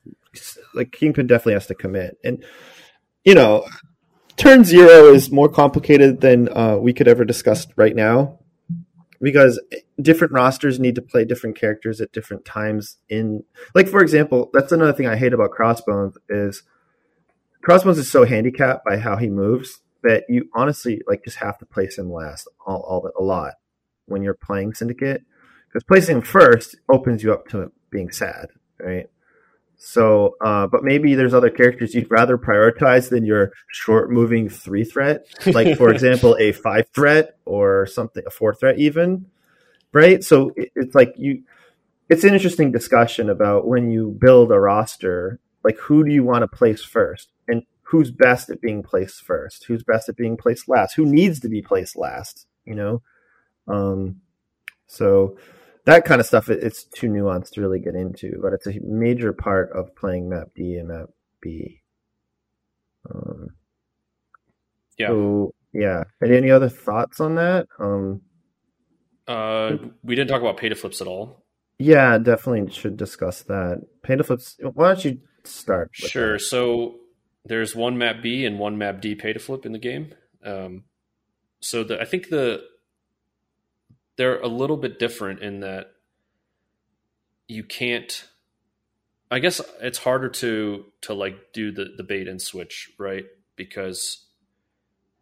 like Kingpin definitely has to commit, and you know, turn zero is more complicated than uh, we could ever discuss right now because different rosters need to play different characters at different times in like for example that's another thing i hate about crossbones is Crossbones is so handicapped by how he moves that you honestly like just have to place him last all, all a lot when you're playing Syndicate because placing him first opens you up to being sad, right? So, uh, but maybe there's other characters you'd rather prioritize than your short moving three threat, like for example, a five threat or something, a four threat even, right? So it, it's like you, it's an interesting discussion about when you build a roster, like who do you want to place first who's best at being placed first, who's best at being placed last, who needs to be placed last, you know? Um, so that kind of stuff, it, it's too nuanced to really get into, but it's a major part of playing map D and map B. Um, Yeah. So, yeah. And any other thoughts on that? Um, Uh, we didn't talk about pay to flips at all. yeah, definitely should discuss that. Pay to flips. Why don't you start? Sure. that? So there's one map B and one map D pay to flip in the game. Um, so the, I think the they're a little bit different in that you can't. I guess it's harder to to like do the the bait and switch right because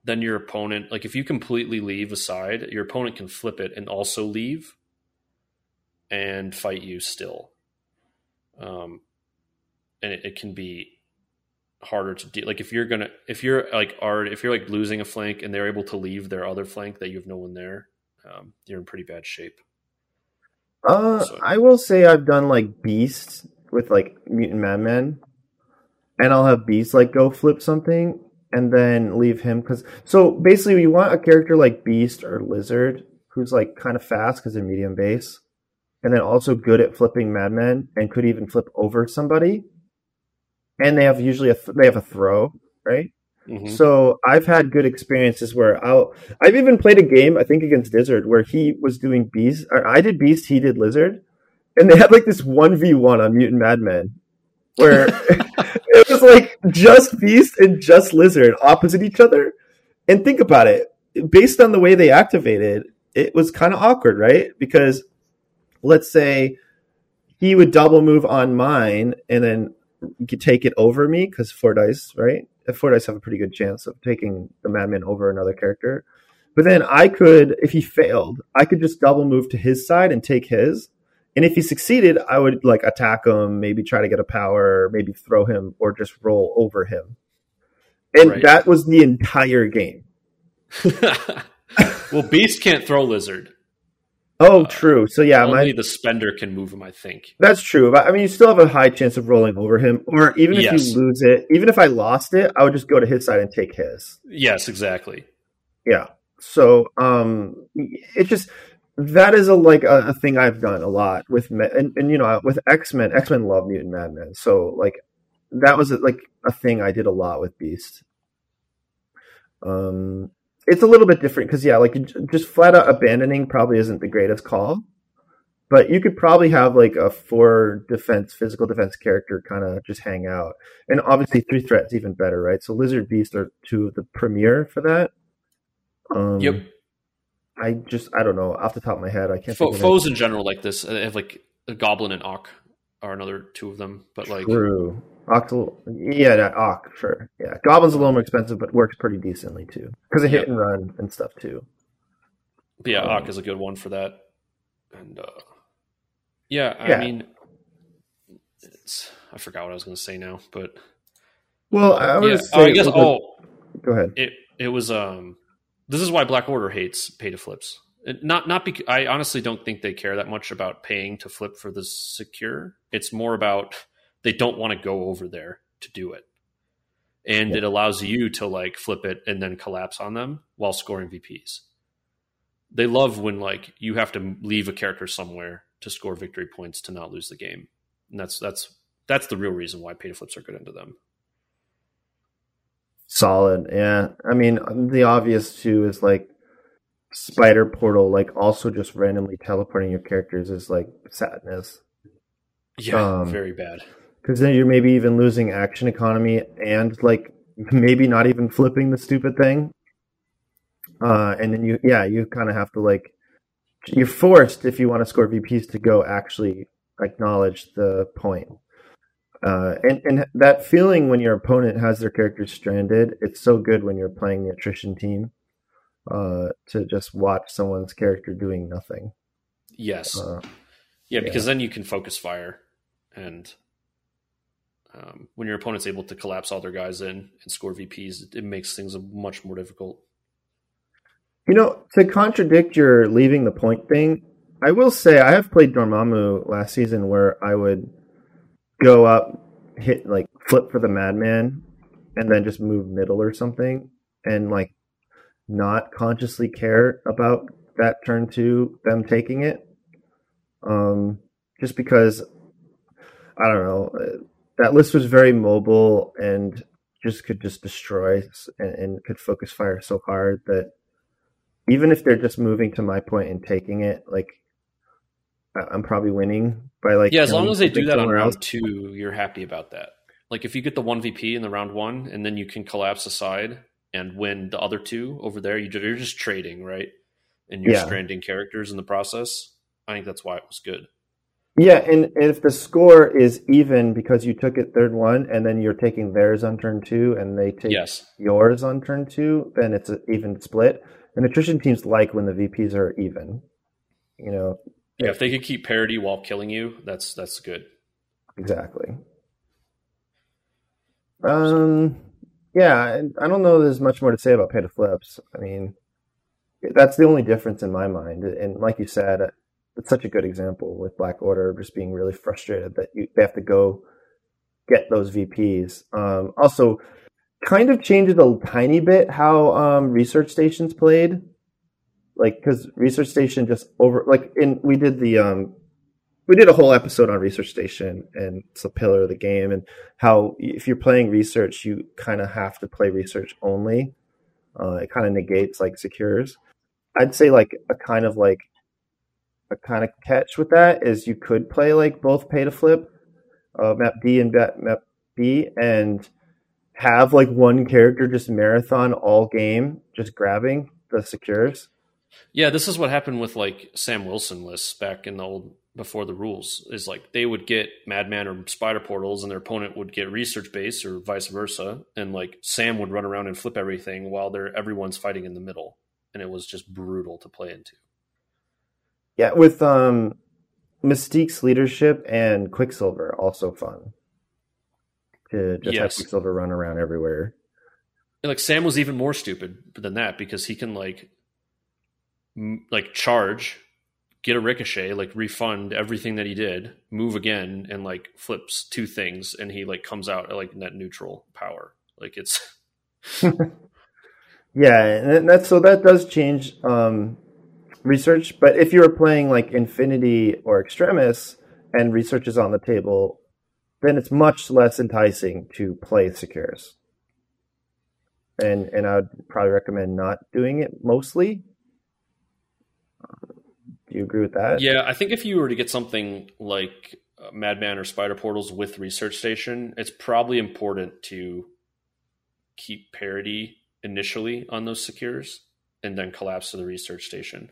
then your opponent like if you completely leave a side your opponent can flip it and also leave and fight you still um and it, it can be harder to deal like if you're gonna if you're like are if you're like losing a flank and they're able to leave their other flank that you have no one there um, you're in pretty bad shape Uh, So- I will say I've done like Beast with like Mutant Madman, and I'll have Beast like go flip something and then leave him because. So basically, you want a character like Beast or Lizard who's like kind of fast because they're medium base, and then also good at flipping Madmen and could even flip over somebody. And they have usually a th- they have a throw right. Mhm. So I've had good experiences where I'll I've even played a game I think against Lizard where he was doing Beast or I did Beast, he did Lizard, and they had like this one v one on Mutant madman where it was like just Beast and just Lizard opposite each other. And think about it, based on the way they activated, it was kind of awkward, right? Because let's say he would double move on mine and then take it over me because four dice, right? Four dice have a pretty good chance of taking the madman over another character. But then I could, if he failed, I could just double move to his side and take his. And if he succeeded, I would like attack him, maybe try to get a power, maybe throw him, or just roll over him. And Right. that was the entire game. well beast can't throw lizard Oh, true. So yeah, only my, the spender can move him i think that's true. But I mean, you still have a high chance of rolling over him. Or even if Yes. you lose it, even if I lost it, I would just go to his side and take his. yes exactly Yeah. So um, it just that is a like a, a thing I've done a lot with me- and, and you know with X Men. X Men love mutant madmen. So like that was like a thing I did a lot with Beast. Um, it's a little bit different because yeah, like just flat out abandoning probably isn't the greatest call. But you could probably have like a four defense, physical defense character kind of just hang out, and obviously three threats even better, right? So Lizard Beast are two of the premier for that. Um, yep I just I don't know off the top of my head I can't. Fo- think of foes in general like this uh, they have like a goblin and Ock are another two of them but like True. Octal, yeah, that Ock, sure, yeah. Goblin's a little more expensive, but works pretty decently too because of hit Yep. and run and stuff too. But yeah, Um, Ock is a good one for that. And uh, yeah, I Yeah. mean, it's, I forgot what I was going to say now, but Well, I yeah, oh, I guess. with Oh, go ahead. it it was. Um, this is why Black Order hates pay to flips. It- Not not because I honestly don't think they care that much about paying to flip for the secure. It's more about they don't want to go over there to do it, and Yeah. it allows you to like flip it and then collapse on them while scoring VPs. They love when like you have to leave a character somewhere to score victory points to not lose the game, and that's that's that's the real reason why pay to flips are good into them. Solid, yeah. I mean, the obvious too is like spider portal, like also just randomly teleporting your characters is like sadness. Yeah, Um, very bad. Because then you're maybe even losing action economy and like maybe not even flipping the stupid thing. Uh and then you yeah you kind of have to like you're forced if you want to score vps to go actually acknowledge the point. Uh and and that feeling when your opponent has their characters stranded it's so good when you're playing the attrition team uh to just watch someone's character doing nothing. Yes. uh, yeah, because then you can focus fire and um, when your opponent's able to collapse all their guys in and score VPs, it, makes things much more difficult. You know, to contradict your leaving the point thing, I will say I have played Dormammu last season where I would go up, hit like flip for the madman, and then just move middle or something, and like not consciously care about that turn two them taking it. Um, just because I don't know that list was very mobile and just could just destroy and, and could focus fire so hard that even if they're just moving to my point and taking it, like I'm probably winning by like yeah. As long as they do that on round else. two, you're happy about that. Like if you get the one VP in the round one, and then you can collapse aside and win the other two over there, you, are just trading, right? And you're yeah. stranding characters in the process. I think that's why it was good. Yeah, and if the score is even because you took it third one, and then you're taking theirs on turn two, and they take yes. yours on turn two, then it's an even split. And attrition teams like when the VPs are even. You know. Yeah, if they could keep parity while killing you, that's that's good. Exactly. Um. Yeah, I don't know. There's much more to say about pay to flips. I mean, that's the only difference in my mind. And like you said, it's such a good example with Black Order just being really frustrated that you, they have to go get those VPs. Um, also, kind of changes a tiny bit how um, research stations played. Like, because research station just over like in we did the um, we did a whole episode on research station and it's a pillar of the game and how if you're playing research you kind of have to play research only. Uh, it kind of negates like secures. I'd say like a kind of like a kind of catch with that is you could play like both pay to flip, uh, map D and map B, and have like one character just marathon all game, just grabbing the secures. Yeah, this is what happened with like Sam Wilson lists back in the old before the rules. Is like they would get Madman or Spider Portals, and their opponent would get Research Base or vice versa, and like Sam would run around and flip everything while they're everyone's fighting in the middle, and it was just brutal to play into. Yeah, with um, Mystique's leadership and Quicksilver, also fun to just yes. have Quicksilver run around everywhere. And like Sam was even more stupid than that because he can like m- like charge, get a ricochet, like refund everything that he did, move again, and like flips two things, and he like comes out at like net neutral power. Like it's yeah, and that's so that does change um, research. But if you were playing like Infinity or Extremis and research is on the table, then it's much less enticing to play secures. And and I would probably recommend not doing it mostly. Do you agree with that? Yeah, I think if you were to get something like uh, Madman or Spider Portals with Research Station, it's probably important to keep parity initially on those secures and then collapse to the Research Station.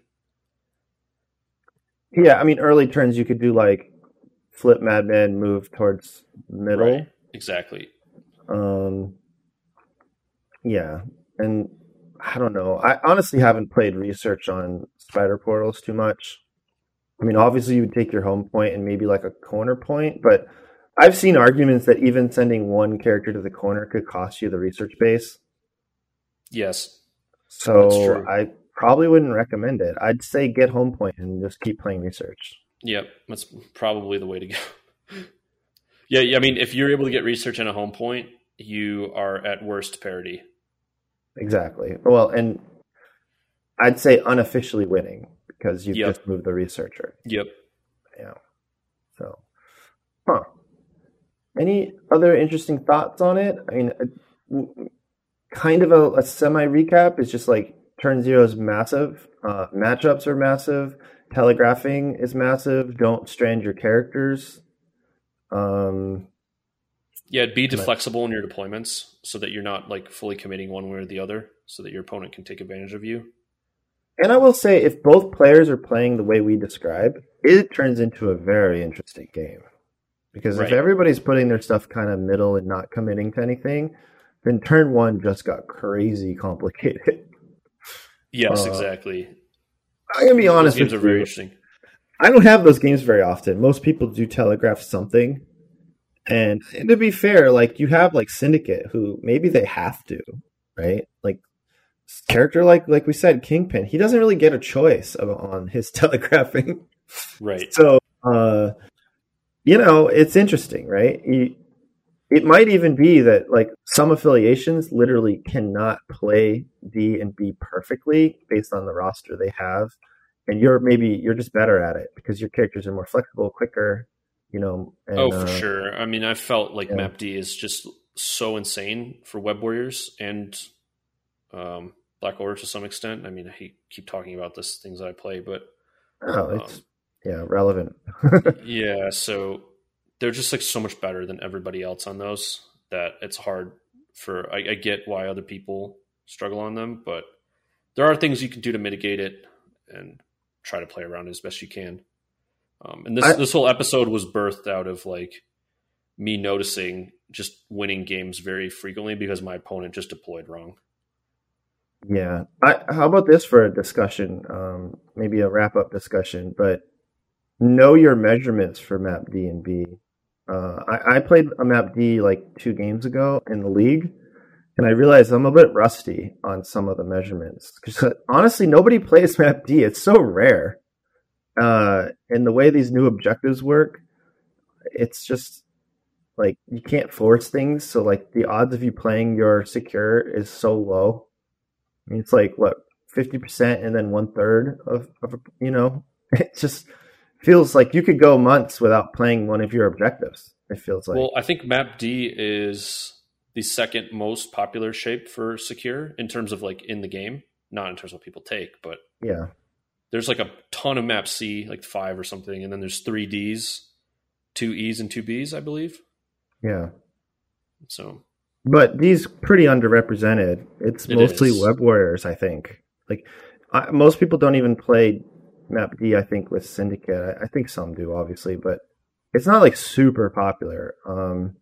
Yeah, I mean, early turns you could do like flip Madman, move towards middle. Right. Exactly. Um. Yeah, and I don't know. I honestly haven't played research on spider portals too much. I mean, obviously you would take your home point and maybe like a corner point, but I've seen arguments that even sending one character to the corner could cost you the research base. Yes. So I probably wouldn't recommend it. I'd say get home point and just keep playing research. Yep, that's probably the way to go. yeah, I mean, if you're able to get research and a home point, you are at worst parity. Exactly. Well, and I'd say unofficially winning because you've yep. just moved the researcher. Yep. Yeah. So, huh. Any other interesting thoughts on it? I mean, uh, kind of a, a semi recap is just like turn zero is massive. Uh, matchups are massive telegraphing is massive. Don't strand your characters. Um, yeah, be flexible in your deployments so that you're not like fully committing one way or the other, so that your opponent can take advantage of you. And I will say, if both players are playing the way we describe, it turns into a very interesting game. Because right. if everybody's putting their stuff kind of middle and not committing to anything, then turn one just got crazy complicated. Yes, uh, exactly. I'm gonna be honest. Those games are very interesting. I don't have those games very often. Most people do telegraph something, And, and to be fair, like you have like Syndicate, who maybe they have to, right? Like character like like we said, Kingpin, he doesn't really get a choice of, on his telegraphing. Right. So, uh, you know, it's interesting, right? You, it might even be that like some affiliations literally cannot play D and B perfectly based on the roster they have, and you're maybe you're just better at it because your characters are more flexible, quicker, you know. And, oh, for uh, sure. I mean, I felt like yeah. Map D is just so insane for Web Warriors and um, Black Order to some extent. I mean, I keep talking about this things that I play, but Oh, it's um, yeah, relevant. yeah, so they're just like so much better than everybody else on those that it's hard for. I, I get why other people struggle on them, but there are things you can do to mitigate it and try to play around as best you can. Um, and this I- this whole episode was birthed out of like me noticing just winning games very frequently because my opponent just deployed wrong. Yeah. I, how about this for a discussion? Um, maybe a wrap up discussion, but know your measurements for map D and B. Uh, I, I played a map D like two games ago in the league, and I realized I'm a bit rusty on some of the measurements. Because honestly, nobody plays map D. It's so rare. Uh, and the way these new objectives work, it's just like you can't force things. So like the odds of you playing your secure is so low. I mean, it's like what fifty percent, and then one third of, of you know. It just feels like you could go months without playing one of your objectives. It feels like Well, I think Map D is the second most popular shape for secure in terms of like in the game, not in terms of what people take, but yeah, there's like a ton of Map C, like five or something, and then there's three Ds, two E's, and two B's, I believe. yeah. So But these pretty underrepresented. It's It mostly is. web warriors, I think. Like I, most people don't even play Map D. I think with Syndicate. I, think some do, obviously, but it's not like super popular. Um,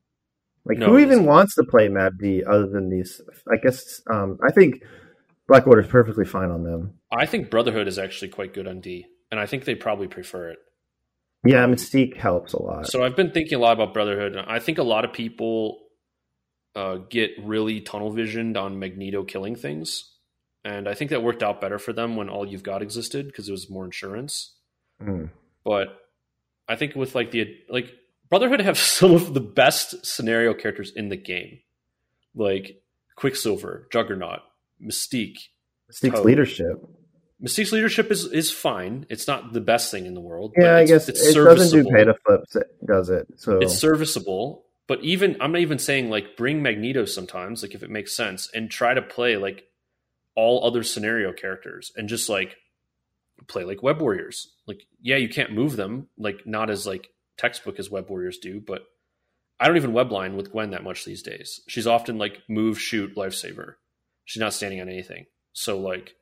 like No, who even wants to play Map D other than these? I guess um, I think Black Order is perfectly fine on them. I think Brotherhood is actually quite good on D, and I think they probably prefer it. Yeah, Mystique helps a lot. So I've been thinking a lot about Brotherhood. and I think a lot of people uh, get really tunnel visioned on Magneto killing things, and I think that worked out better for them when all you've got existed because it was more insurance. Mm. But I think with like the like Brotherhood have some of the best scenario characters in the game, like Quicksilver, Juggernaut, Mystique. Mystique's Toad. leadership. Mystique's leadership is is fine. It's not the best thing in the world. but Yeah, I guess it's it doesn't do pay to flips. It does it. So it's serviceable but even i'm not even saying like bring magneto sometimes like if it makes sense and try to play like all other scenario characters and just like play like web warriors. Like yeah you can't move them like not as like textbook as web warriors do but i don't even webline with gwen that much these days. She's often like move shoot lifesaver. She's not standing on anything. So like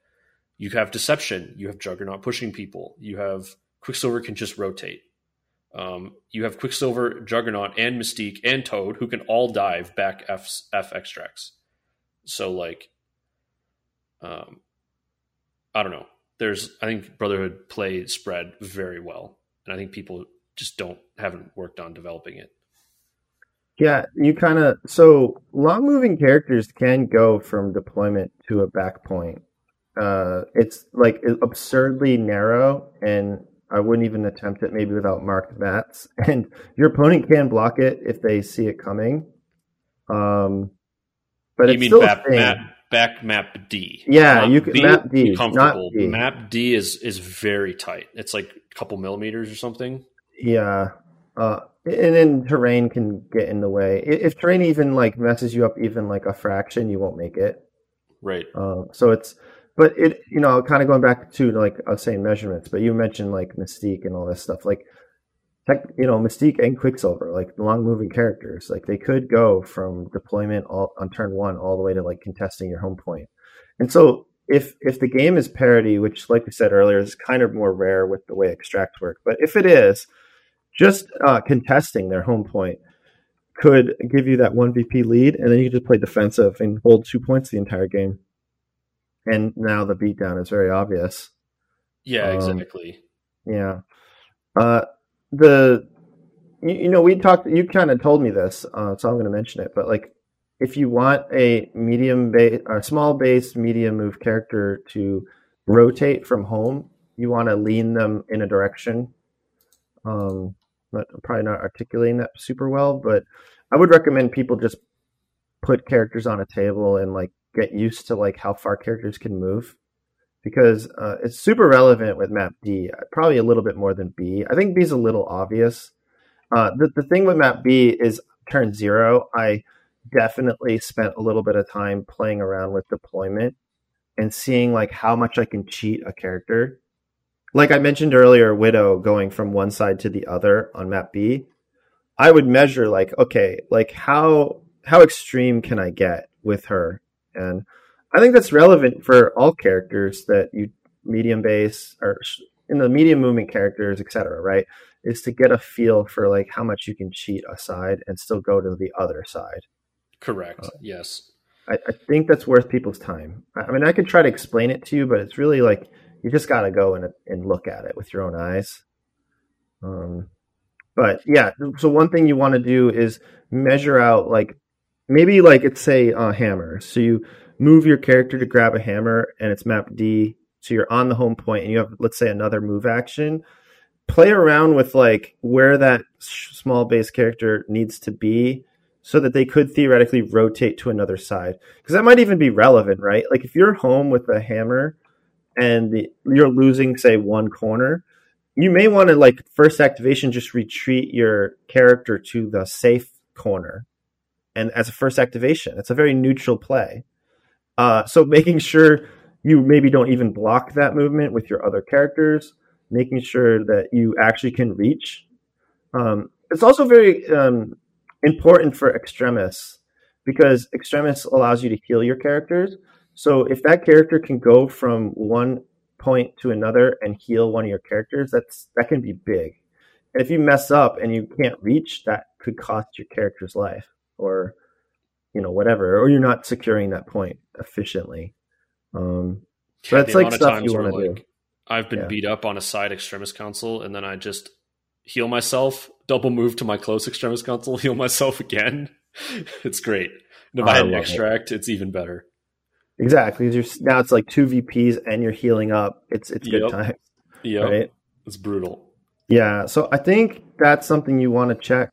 you have deception you have juggernaut pushing people you have quicksilver can just rotate. Um, you have Quicksilver, Juggernaut, and Mystique, and Toad, who can all dive back F, F extracts. So, like, um, I don't know. There's, I think Brotherhood play spread very well, and I think people just don't haven't worked on developing it. Yeah, you kind of so long moving characters can go from deployment to a back point. Uh, it's like absurdly narrow, and I wouldn't even attempt it maybe without marked mats. And your opponent can block it if they see it coming. Um, but you it's mean still a map, thing. map, back map D? Yeah, Not you can- B, map D, be comfortable. D. Map D is is very tight. It's like a couple millimeters or something. Yeah. Uh, and then terrain can get in the way. If terrain even like messes you up even like a fraction, you won't make it. Right. Uh, so it's, but it, you know, kind of going back to like I was saying measurements, but you mentioned like Mystique and all this stuff. Like, tech, you know, Mystique and Quicksilver, like long moving characters, like they could go from deployment all on turn one all the way to like contesting your home point. And so if if the game is parity, which like we said earlier is kind of more rare with the way extracts work, but if it is, just uh, contesting their home point could give you that one VP lead, and then you just play defensive and hold two points the entire game. And now the beatdown is very obvious. Yeah, Um, exactly. Yeah. Uh, the you, you know, we talked. You kind of told me this, uh, so I'm going to mention it. But like, if you want a medium base, a small base, medium move character to rotate from home, you want to lean them in a direction. Um, but I'm probably not articulating that super well, but I would recommend people just put characters on a table and like get used to like how far characters can move because uh, it's super relevant with map D, probably a little bit more than B. I think B is a little obvious. Uh, the, the thing with map B is turn zero. I definitely spent a little bit of time playing around with deployment and seeing like how much I can cheat a character. Like I mentioned earlier, Widow going from one side to the other on map B. I would measure like, okay, like how how extreme can I get with her? And I think that's relevant for all characters that you medium base or in the medium movement characters, etc. Right? Is to get a feel for like how much you can cheat a side and still go to the other side. Correct. Uh, yes. I, I, think that's worth people's time. I mean, I could try to explain it to you, but it's really like you just got to go and and look at it with your own eyes. Um, but yeah, so one thing you want to do is measure out like maybe like it's say a hammer. So you move your character to grab a hammer and it's map D. So you're on the home point and you have let's say another move action. Play around with like where that small base character needs to be so that they could theoretically rotate to another side. Because that might even be relevant, right? Like if you're home with a hammer and the, you're losing, say, one corner, you may want to like first activation just retreat your character to the safe corner, and as a first activation, it's a very neutral play. Uh, so making sure you maybe don't even block that movement with your other characters, making sure that you actually can reach. Um, it's also very um, important for extremis because extremis allows you to heal your characters. So if that character can go from one point to another and heal one of your characters, that's that can be big. And if you mess up and you can't reach, that could cost your character's life or you know whatever, or you're not securing that point efficiently. Um, so that's like stuff you want to like, do. I've been yeah. beat up on a side extremis console, and then I just heal myself, double move to my close extremis console, heal myself again. it's great. And if I, I had an extract, it. it's even better. Exactly. now it's like two VPs and you're healing up. It's it's yep. good time. Yeah. Right? It's brutal. Yeah. So I think that's something you want to check.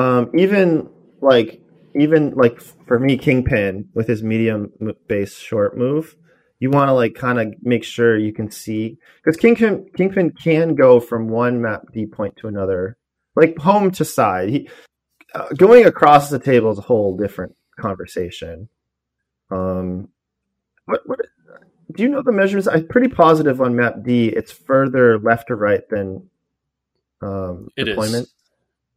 Um, even like even like for me, Kingpin with his medium base short move, you want to like kind of make sure you can see because Kingpin Kingpin can go from one map D point to another, like home to side. He uh, going across the table is a whole different conversation. Um, what what do you know the measurements? I'm pretty positive on map D. It's further left or right than um, it deployment. Is.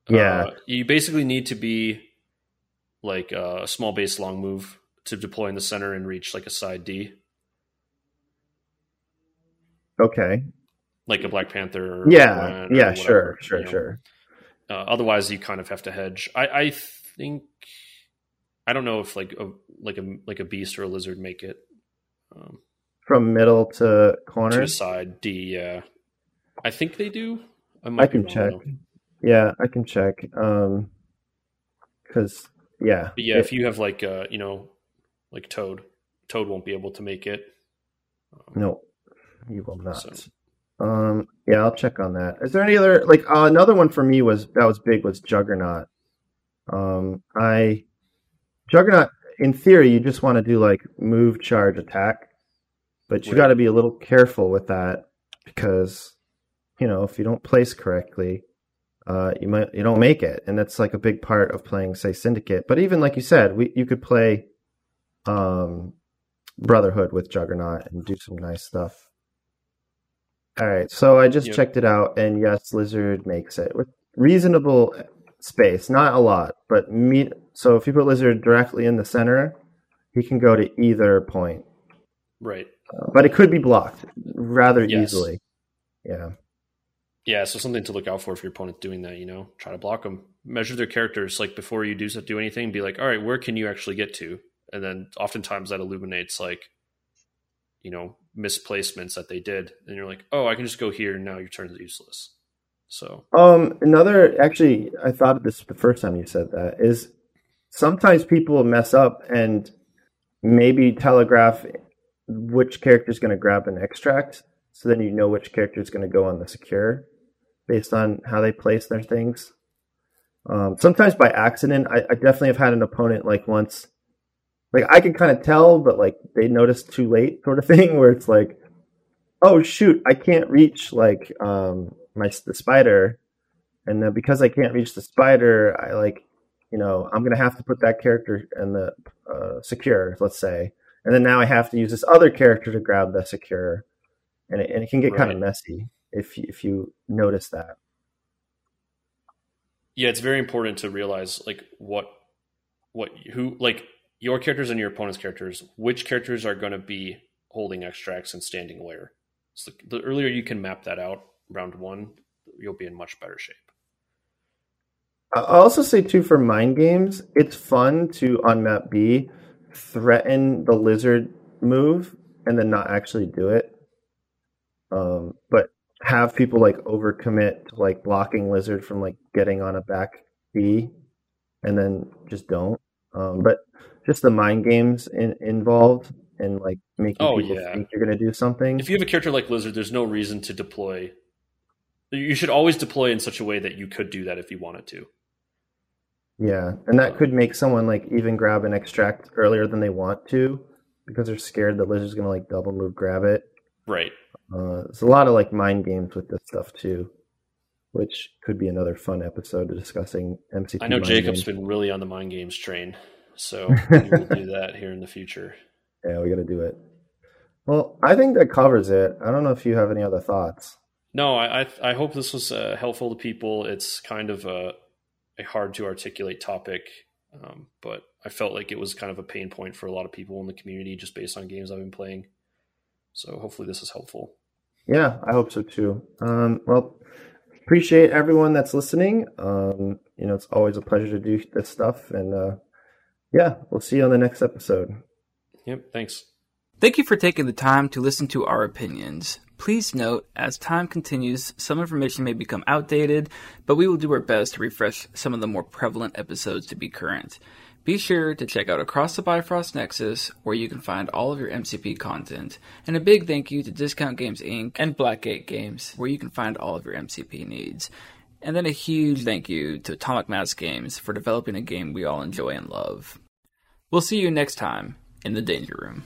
Yeah, uh, you basically need to be like a small base long move to deploy in the center and reach like a side D. Okay. Like a Black Panther. yeah. yeah. sure. Sure. You know. Sure. Uh, otherwise, you kind of have to hedge. I, I think. I don't know if like a like a like a beast or a lizard make it. Um, From middle to corner. To side D. Yeah. I think they do. I, I can check. Though. Yeah, I can check. Um, because yeah, but yeah. If, if you have like uh, you know, like Toad, Toad won't be able to make it. Um, no. You will not. So. Um, yeah, I'll check on that. Is there any other like uh, another one for me was that was big was Juggernaut. Um, I Juggernaut in theory you just want to do like move, charge, attack, but you right. got to be a little careful with that because you know if you don't place correctly, uh, you might you don't make it, and that's like a big part of playing say Syndicate. But even like you said, we you could play um, Brotherhood with Juggernaut and do some nice stuff. All right, so I just yep. checked it out, and yes, Lizard makes it with reasonable space, not a lot, but meet. So if you put Lizard directly in the center, he can go to either point. Right. Uh, but it could be blocked rather yes. easily. Yeah. Yeah, so something to look out for if your opponent's doing that. You know, try to block them. Measure their characters like before you do do anything. Be like, all right, where can you actually get to? And then oftentimes that illuminates like, you know, misplacements that they did, and you're like, oh, I can just go here, and now your turn is useless. So, um, another actually, I thought of this the first time you said that is sometimes people mess up and maybe telegraph which character is going to grab an extract, so then you know which character is going to go on the secure based on how they place their things. Um, sometimes by accident, I, I definitely have had an opponent like once, like I can kind of tell, but like they noticed too late, sort of thing, where it's like, oh shoot, I can't reach like um, my the spider, and then because I can't reach the spider, I like, you know, I'm gonna have to put that character in the uh, secure, let's say, and then now I have to use this other character to grab the secure, and it, and it can get right. kind of messy if if you notice that. Yeah, it's very important to realize like what what who like your characters and your opponent's characters, which characters are going to be holding extracts and standing where. So the, the earlier you can map that out, round one, you'll be in much better shape. I'll also say too for mind games, it's fun to on map B threaten the lizard move and then not actually do it. Um, but have people like overcommit to like blocking lizard from like getting on a back B and then just don't. Um, but just the mind games in, involved and like making oh, people yeah. think you're going to do something. If you have a character like Lizard, there's no reason to deploy. You should always deploy in such a way that you could do that if you wanted to. Yeah, and that could make someone like even grab an extract earlier than they want to because they're scared the lizard's going to like double move grab it. Right. Uh, there's a lot of like mind games with this stuff too, which could be another fun episode of discussing MCP. I know Jacob's games. been really on the mind games train, so we will do that here in the future. Yeah, we got to do it. Well, I think that covers it. I don't know if you have any other thoughts. No, I I, I hope this was uh, helpful to people. It's kind of a, a hard to articulate topic, um, but I felt like it was kind of a pain point for a lot of people in the community just based on games I've been playing. So hopefully this is helpful. Yeah, I hope so too. Um, well, appreciate everyone that's listening. Um, you know, it's always a pleasure to do this stuff, and uh, yeah, we'll see you on the next episode. Yep, thanks. Thank you for taking the time to listen to our opinions. Please note, as time continues, some information may become outdated, but we will do our best to refresh some of the more prevalent episodes to be current. Be sure to check out Across the Bifrost Nexus, where you can find all of your MCP content. And a big thank you to Discount Games Inc. and Blackgate Games, where you can find all of your MCP needs. And then a huge thank you to Atomic Mass Games for developing a game we all enjoy and love. We'll see you next time in the Danger Room.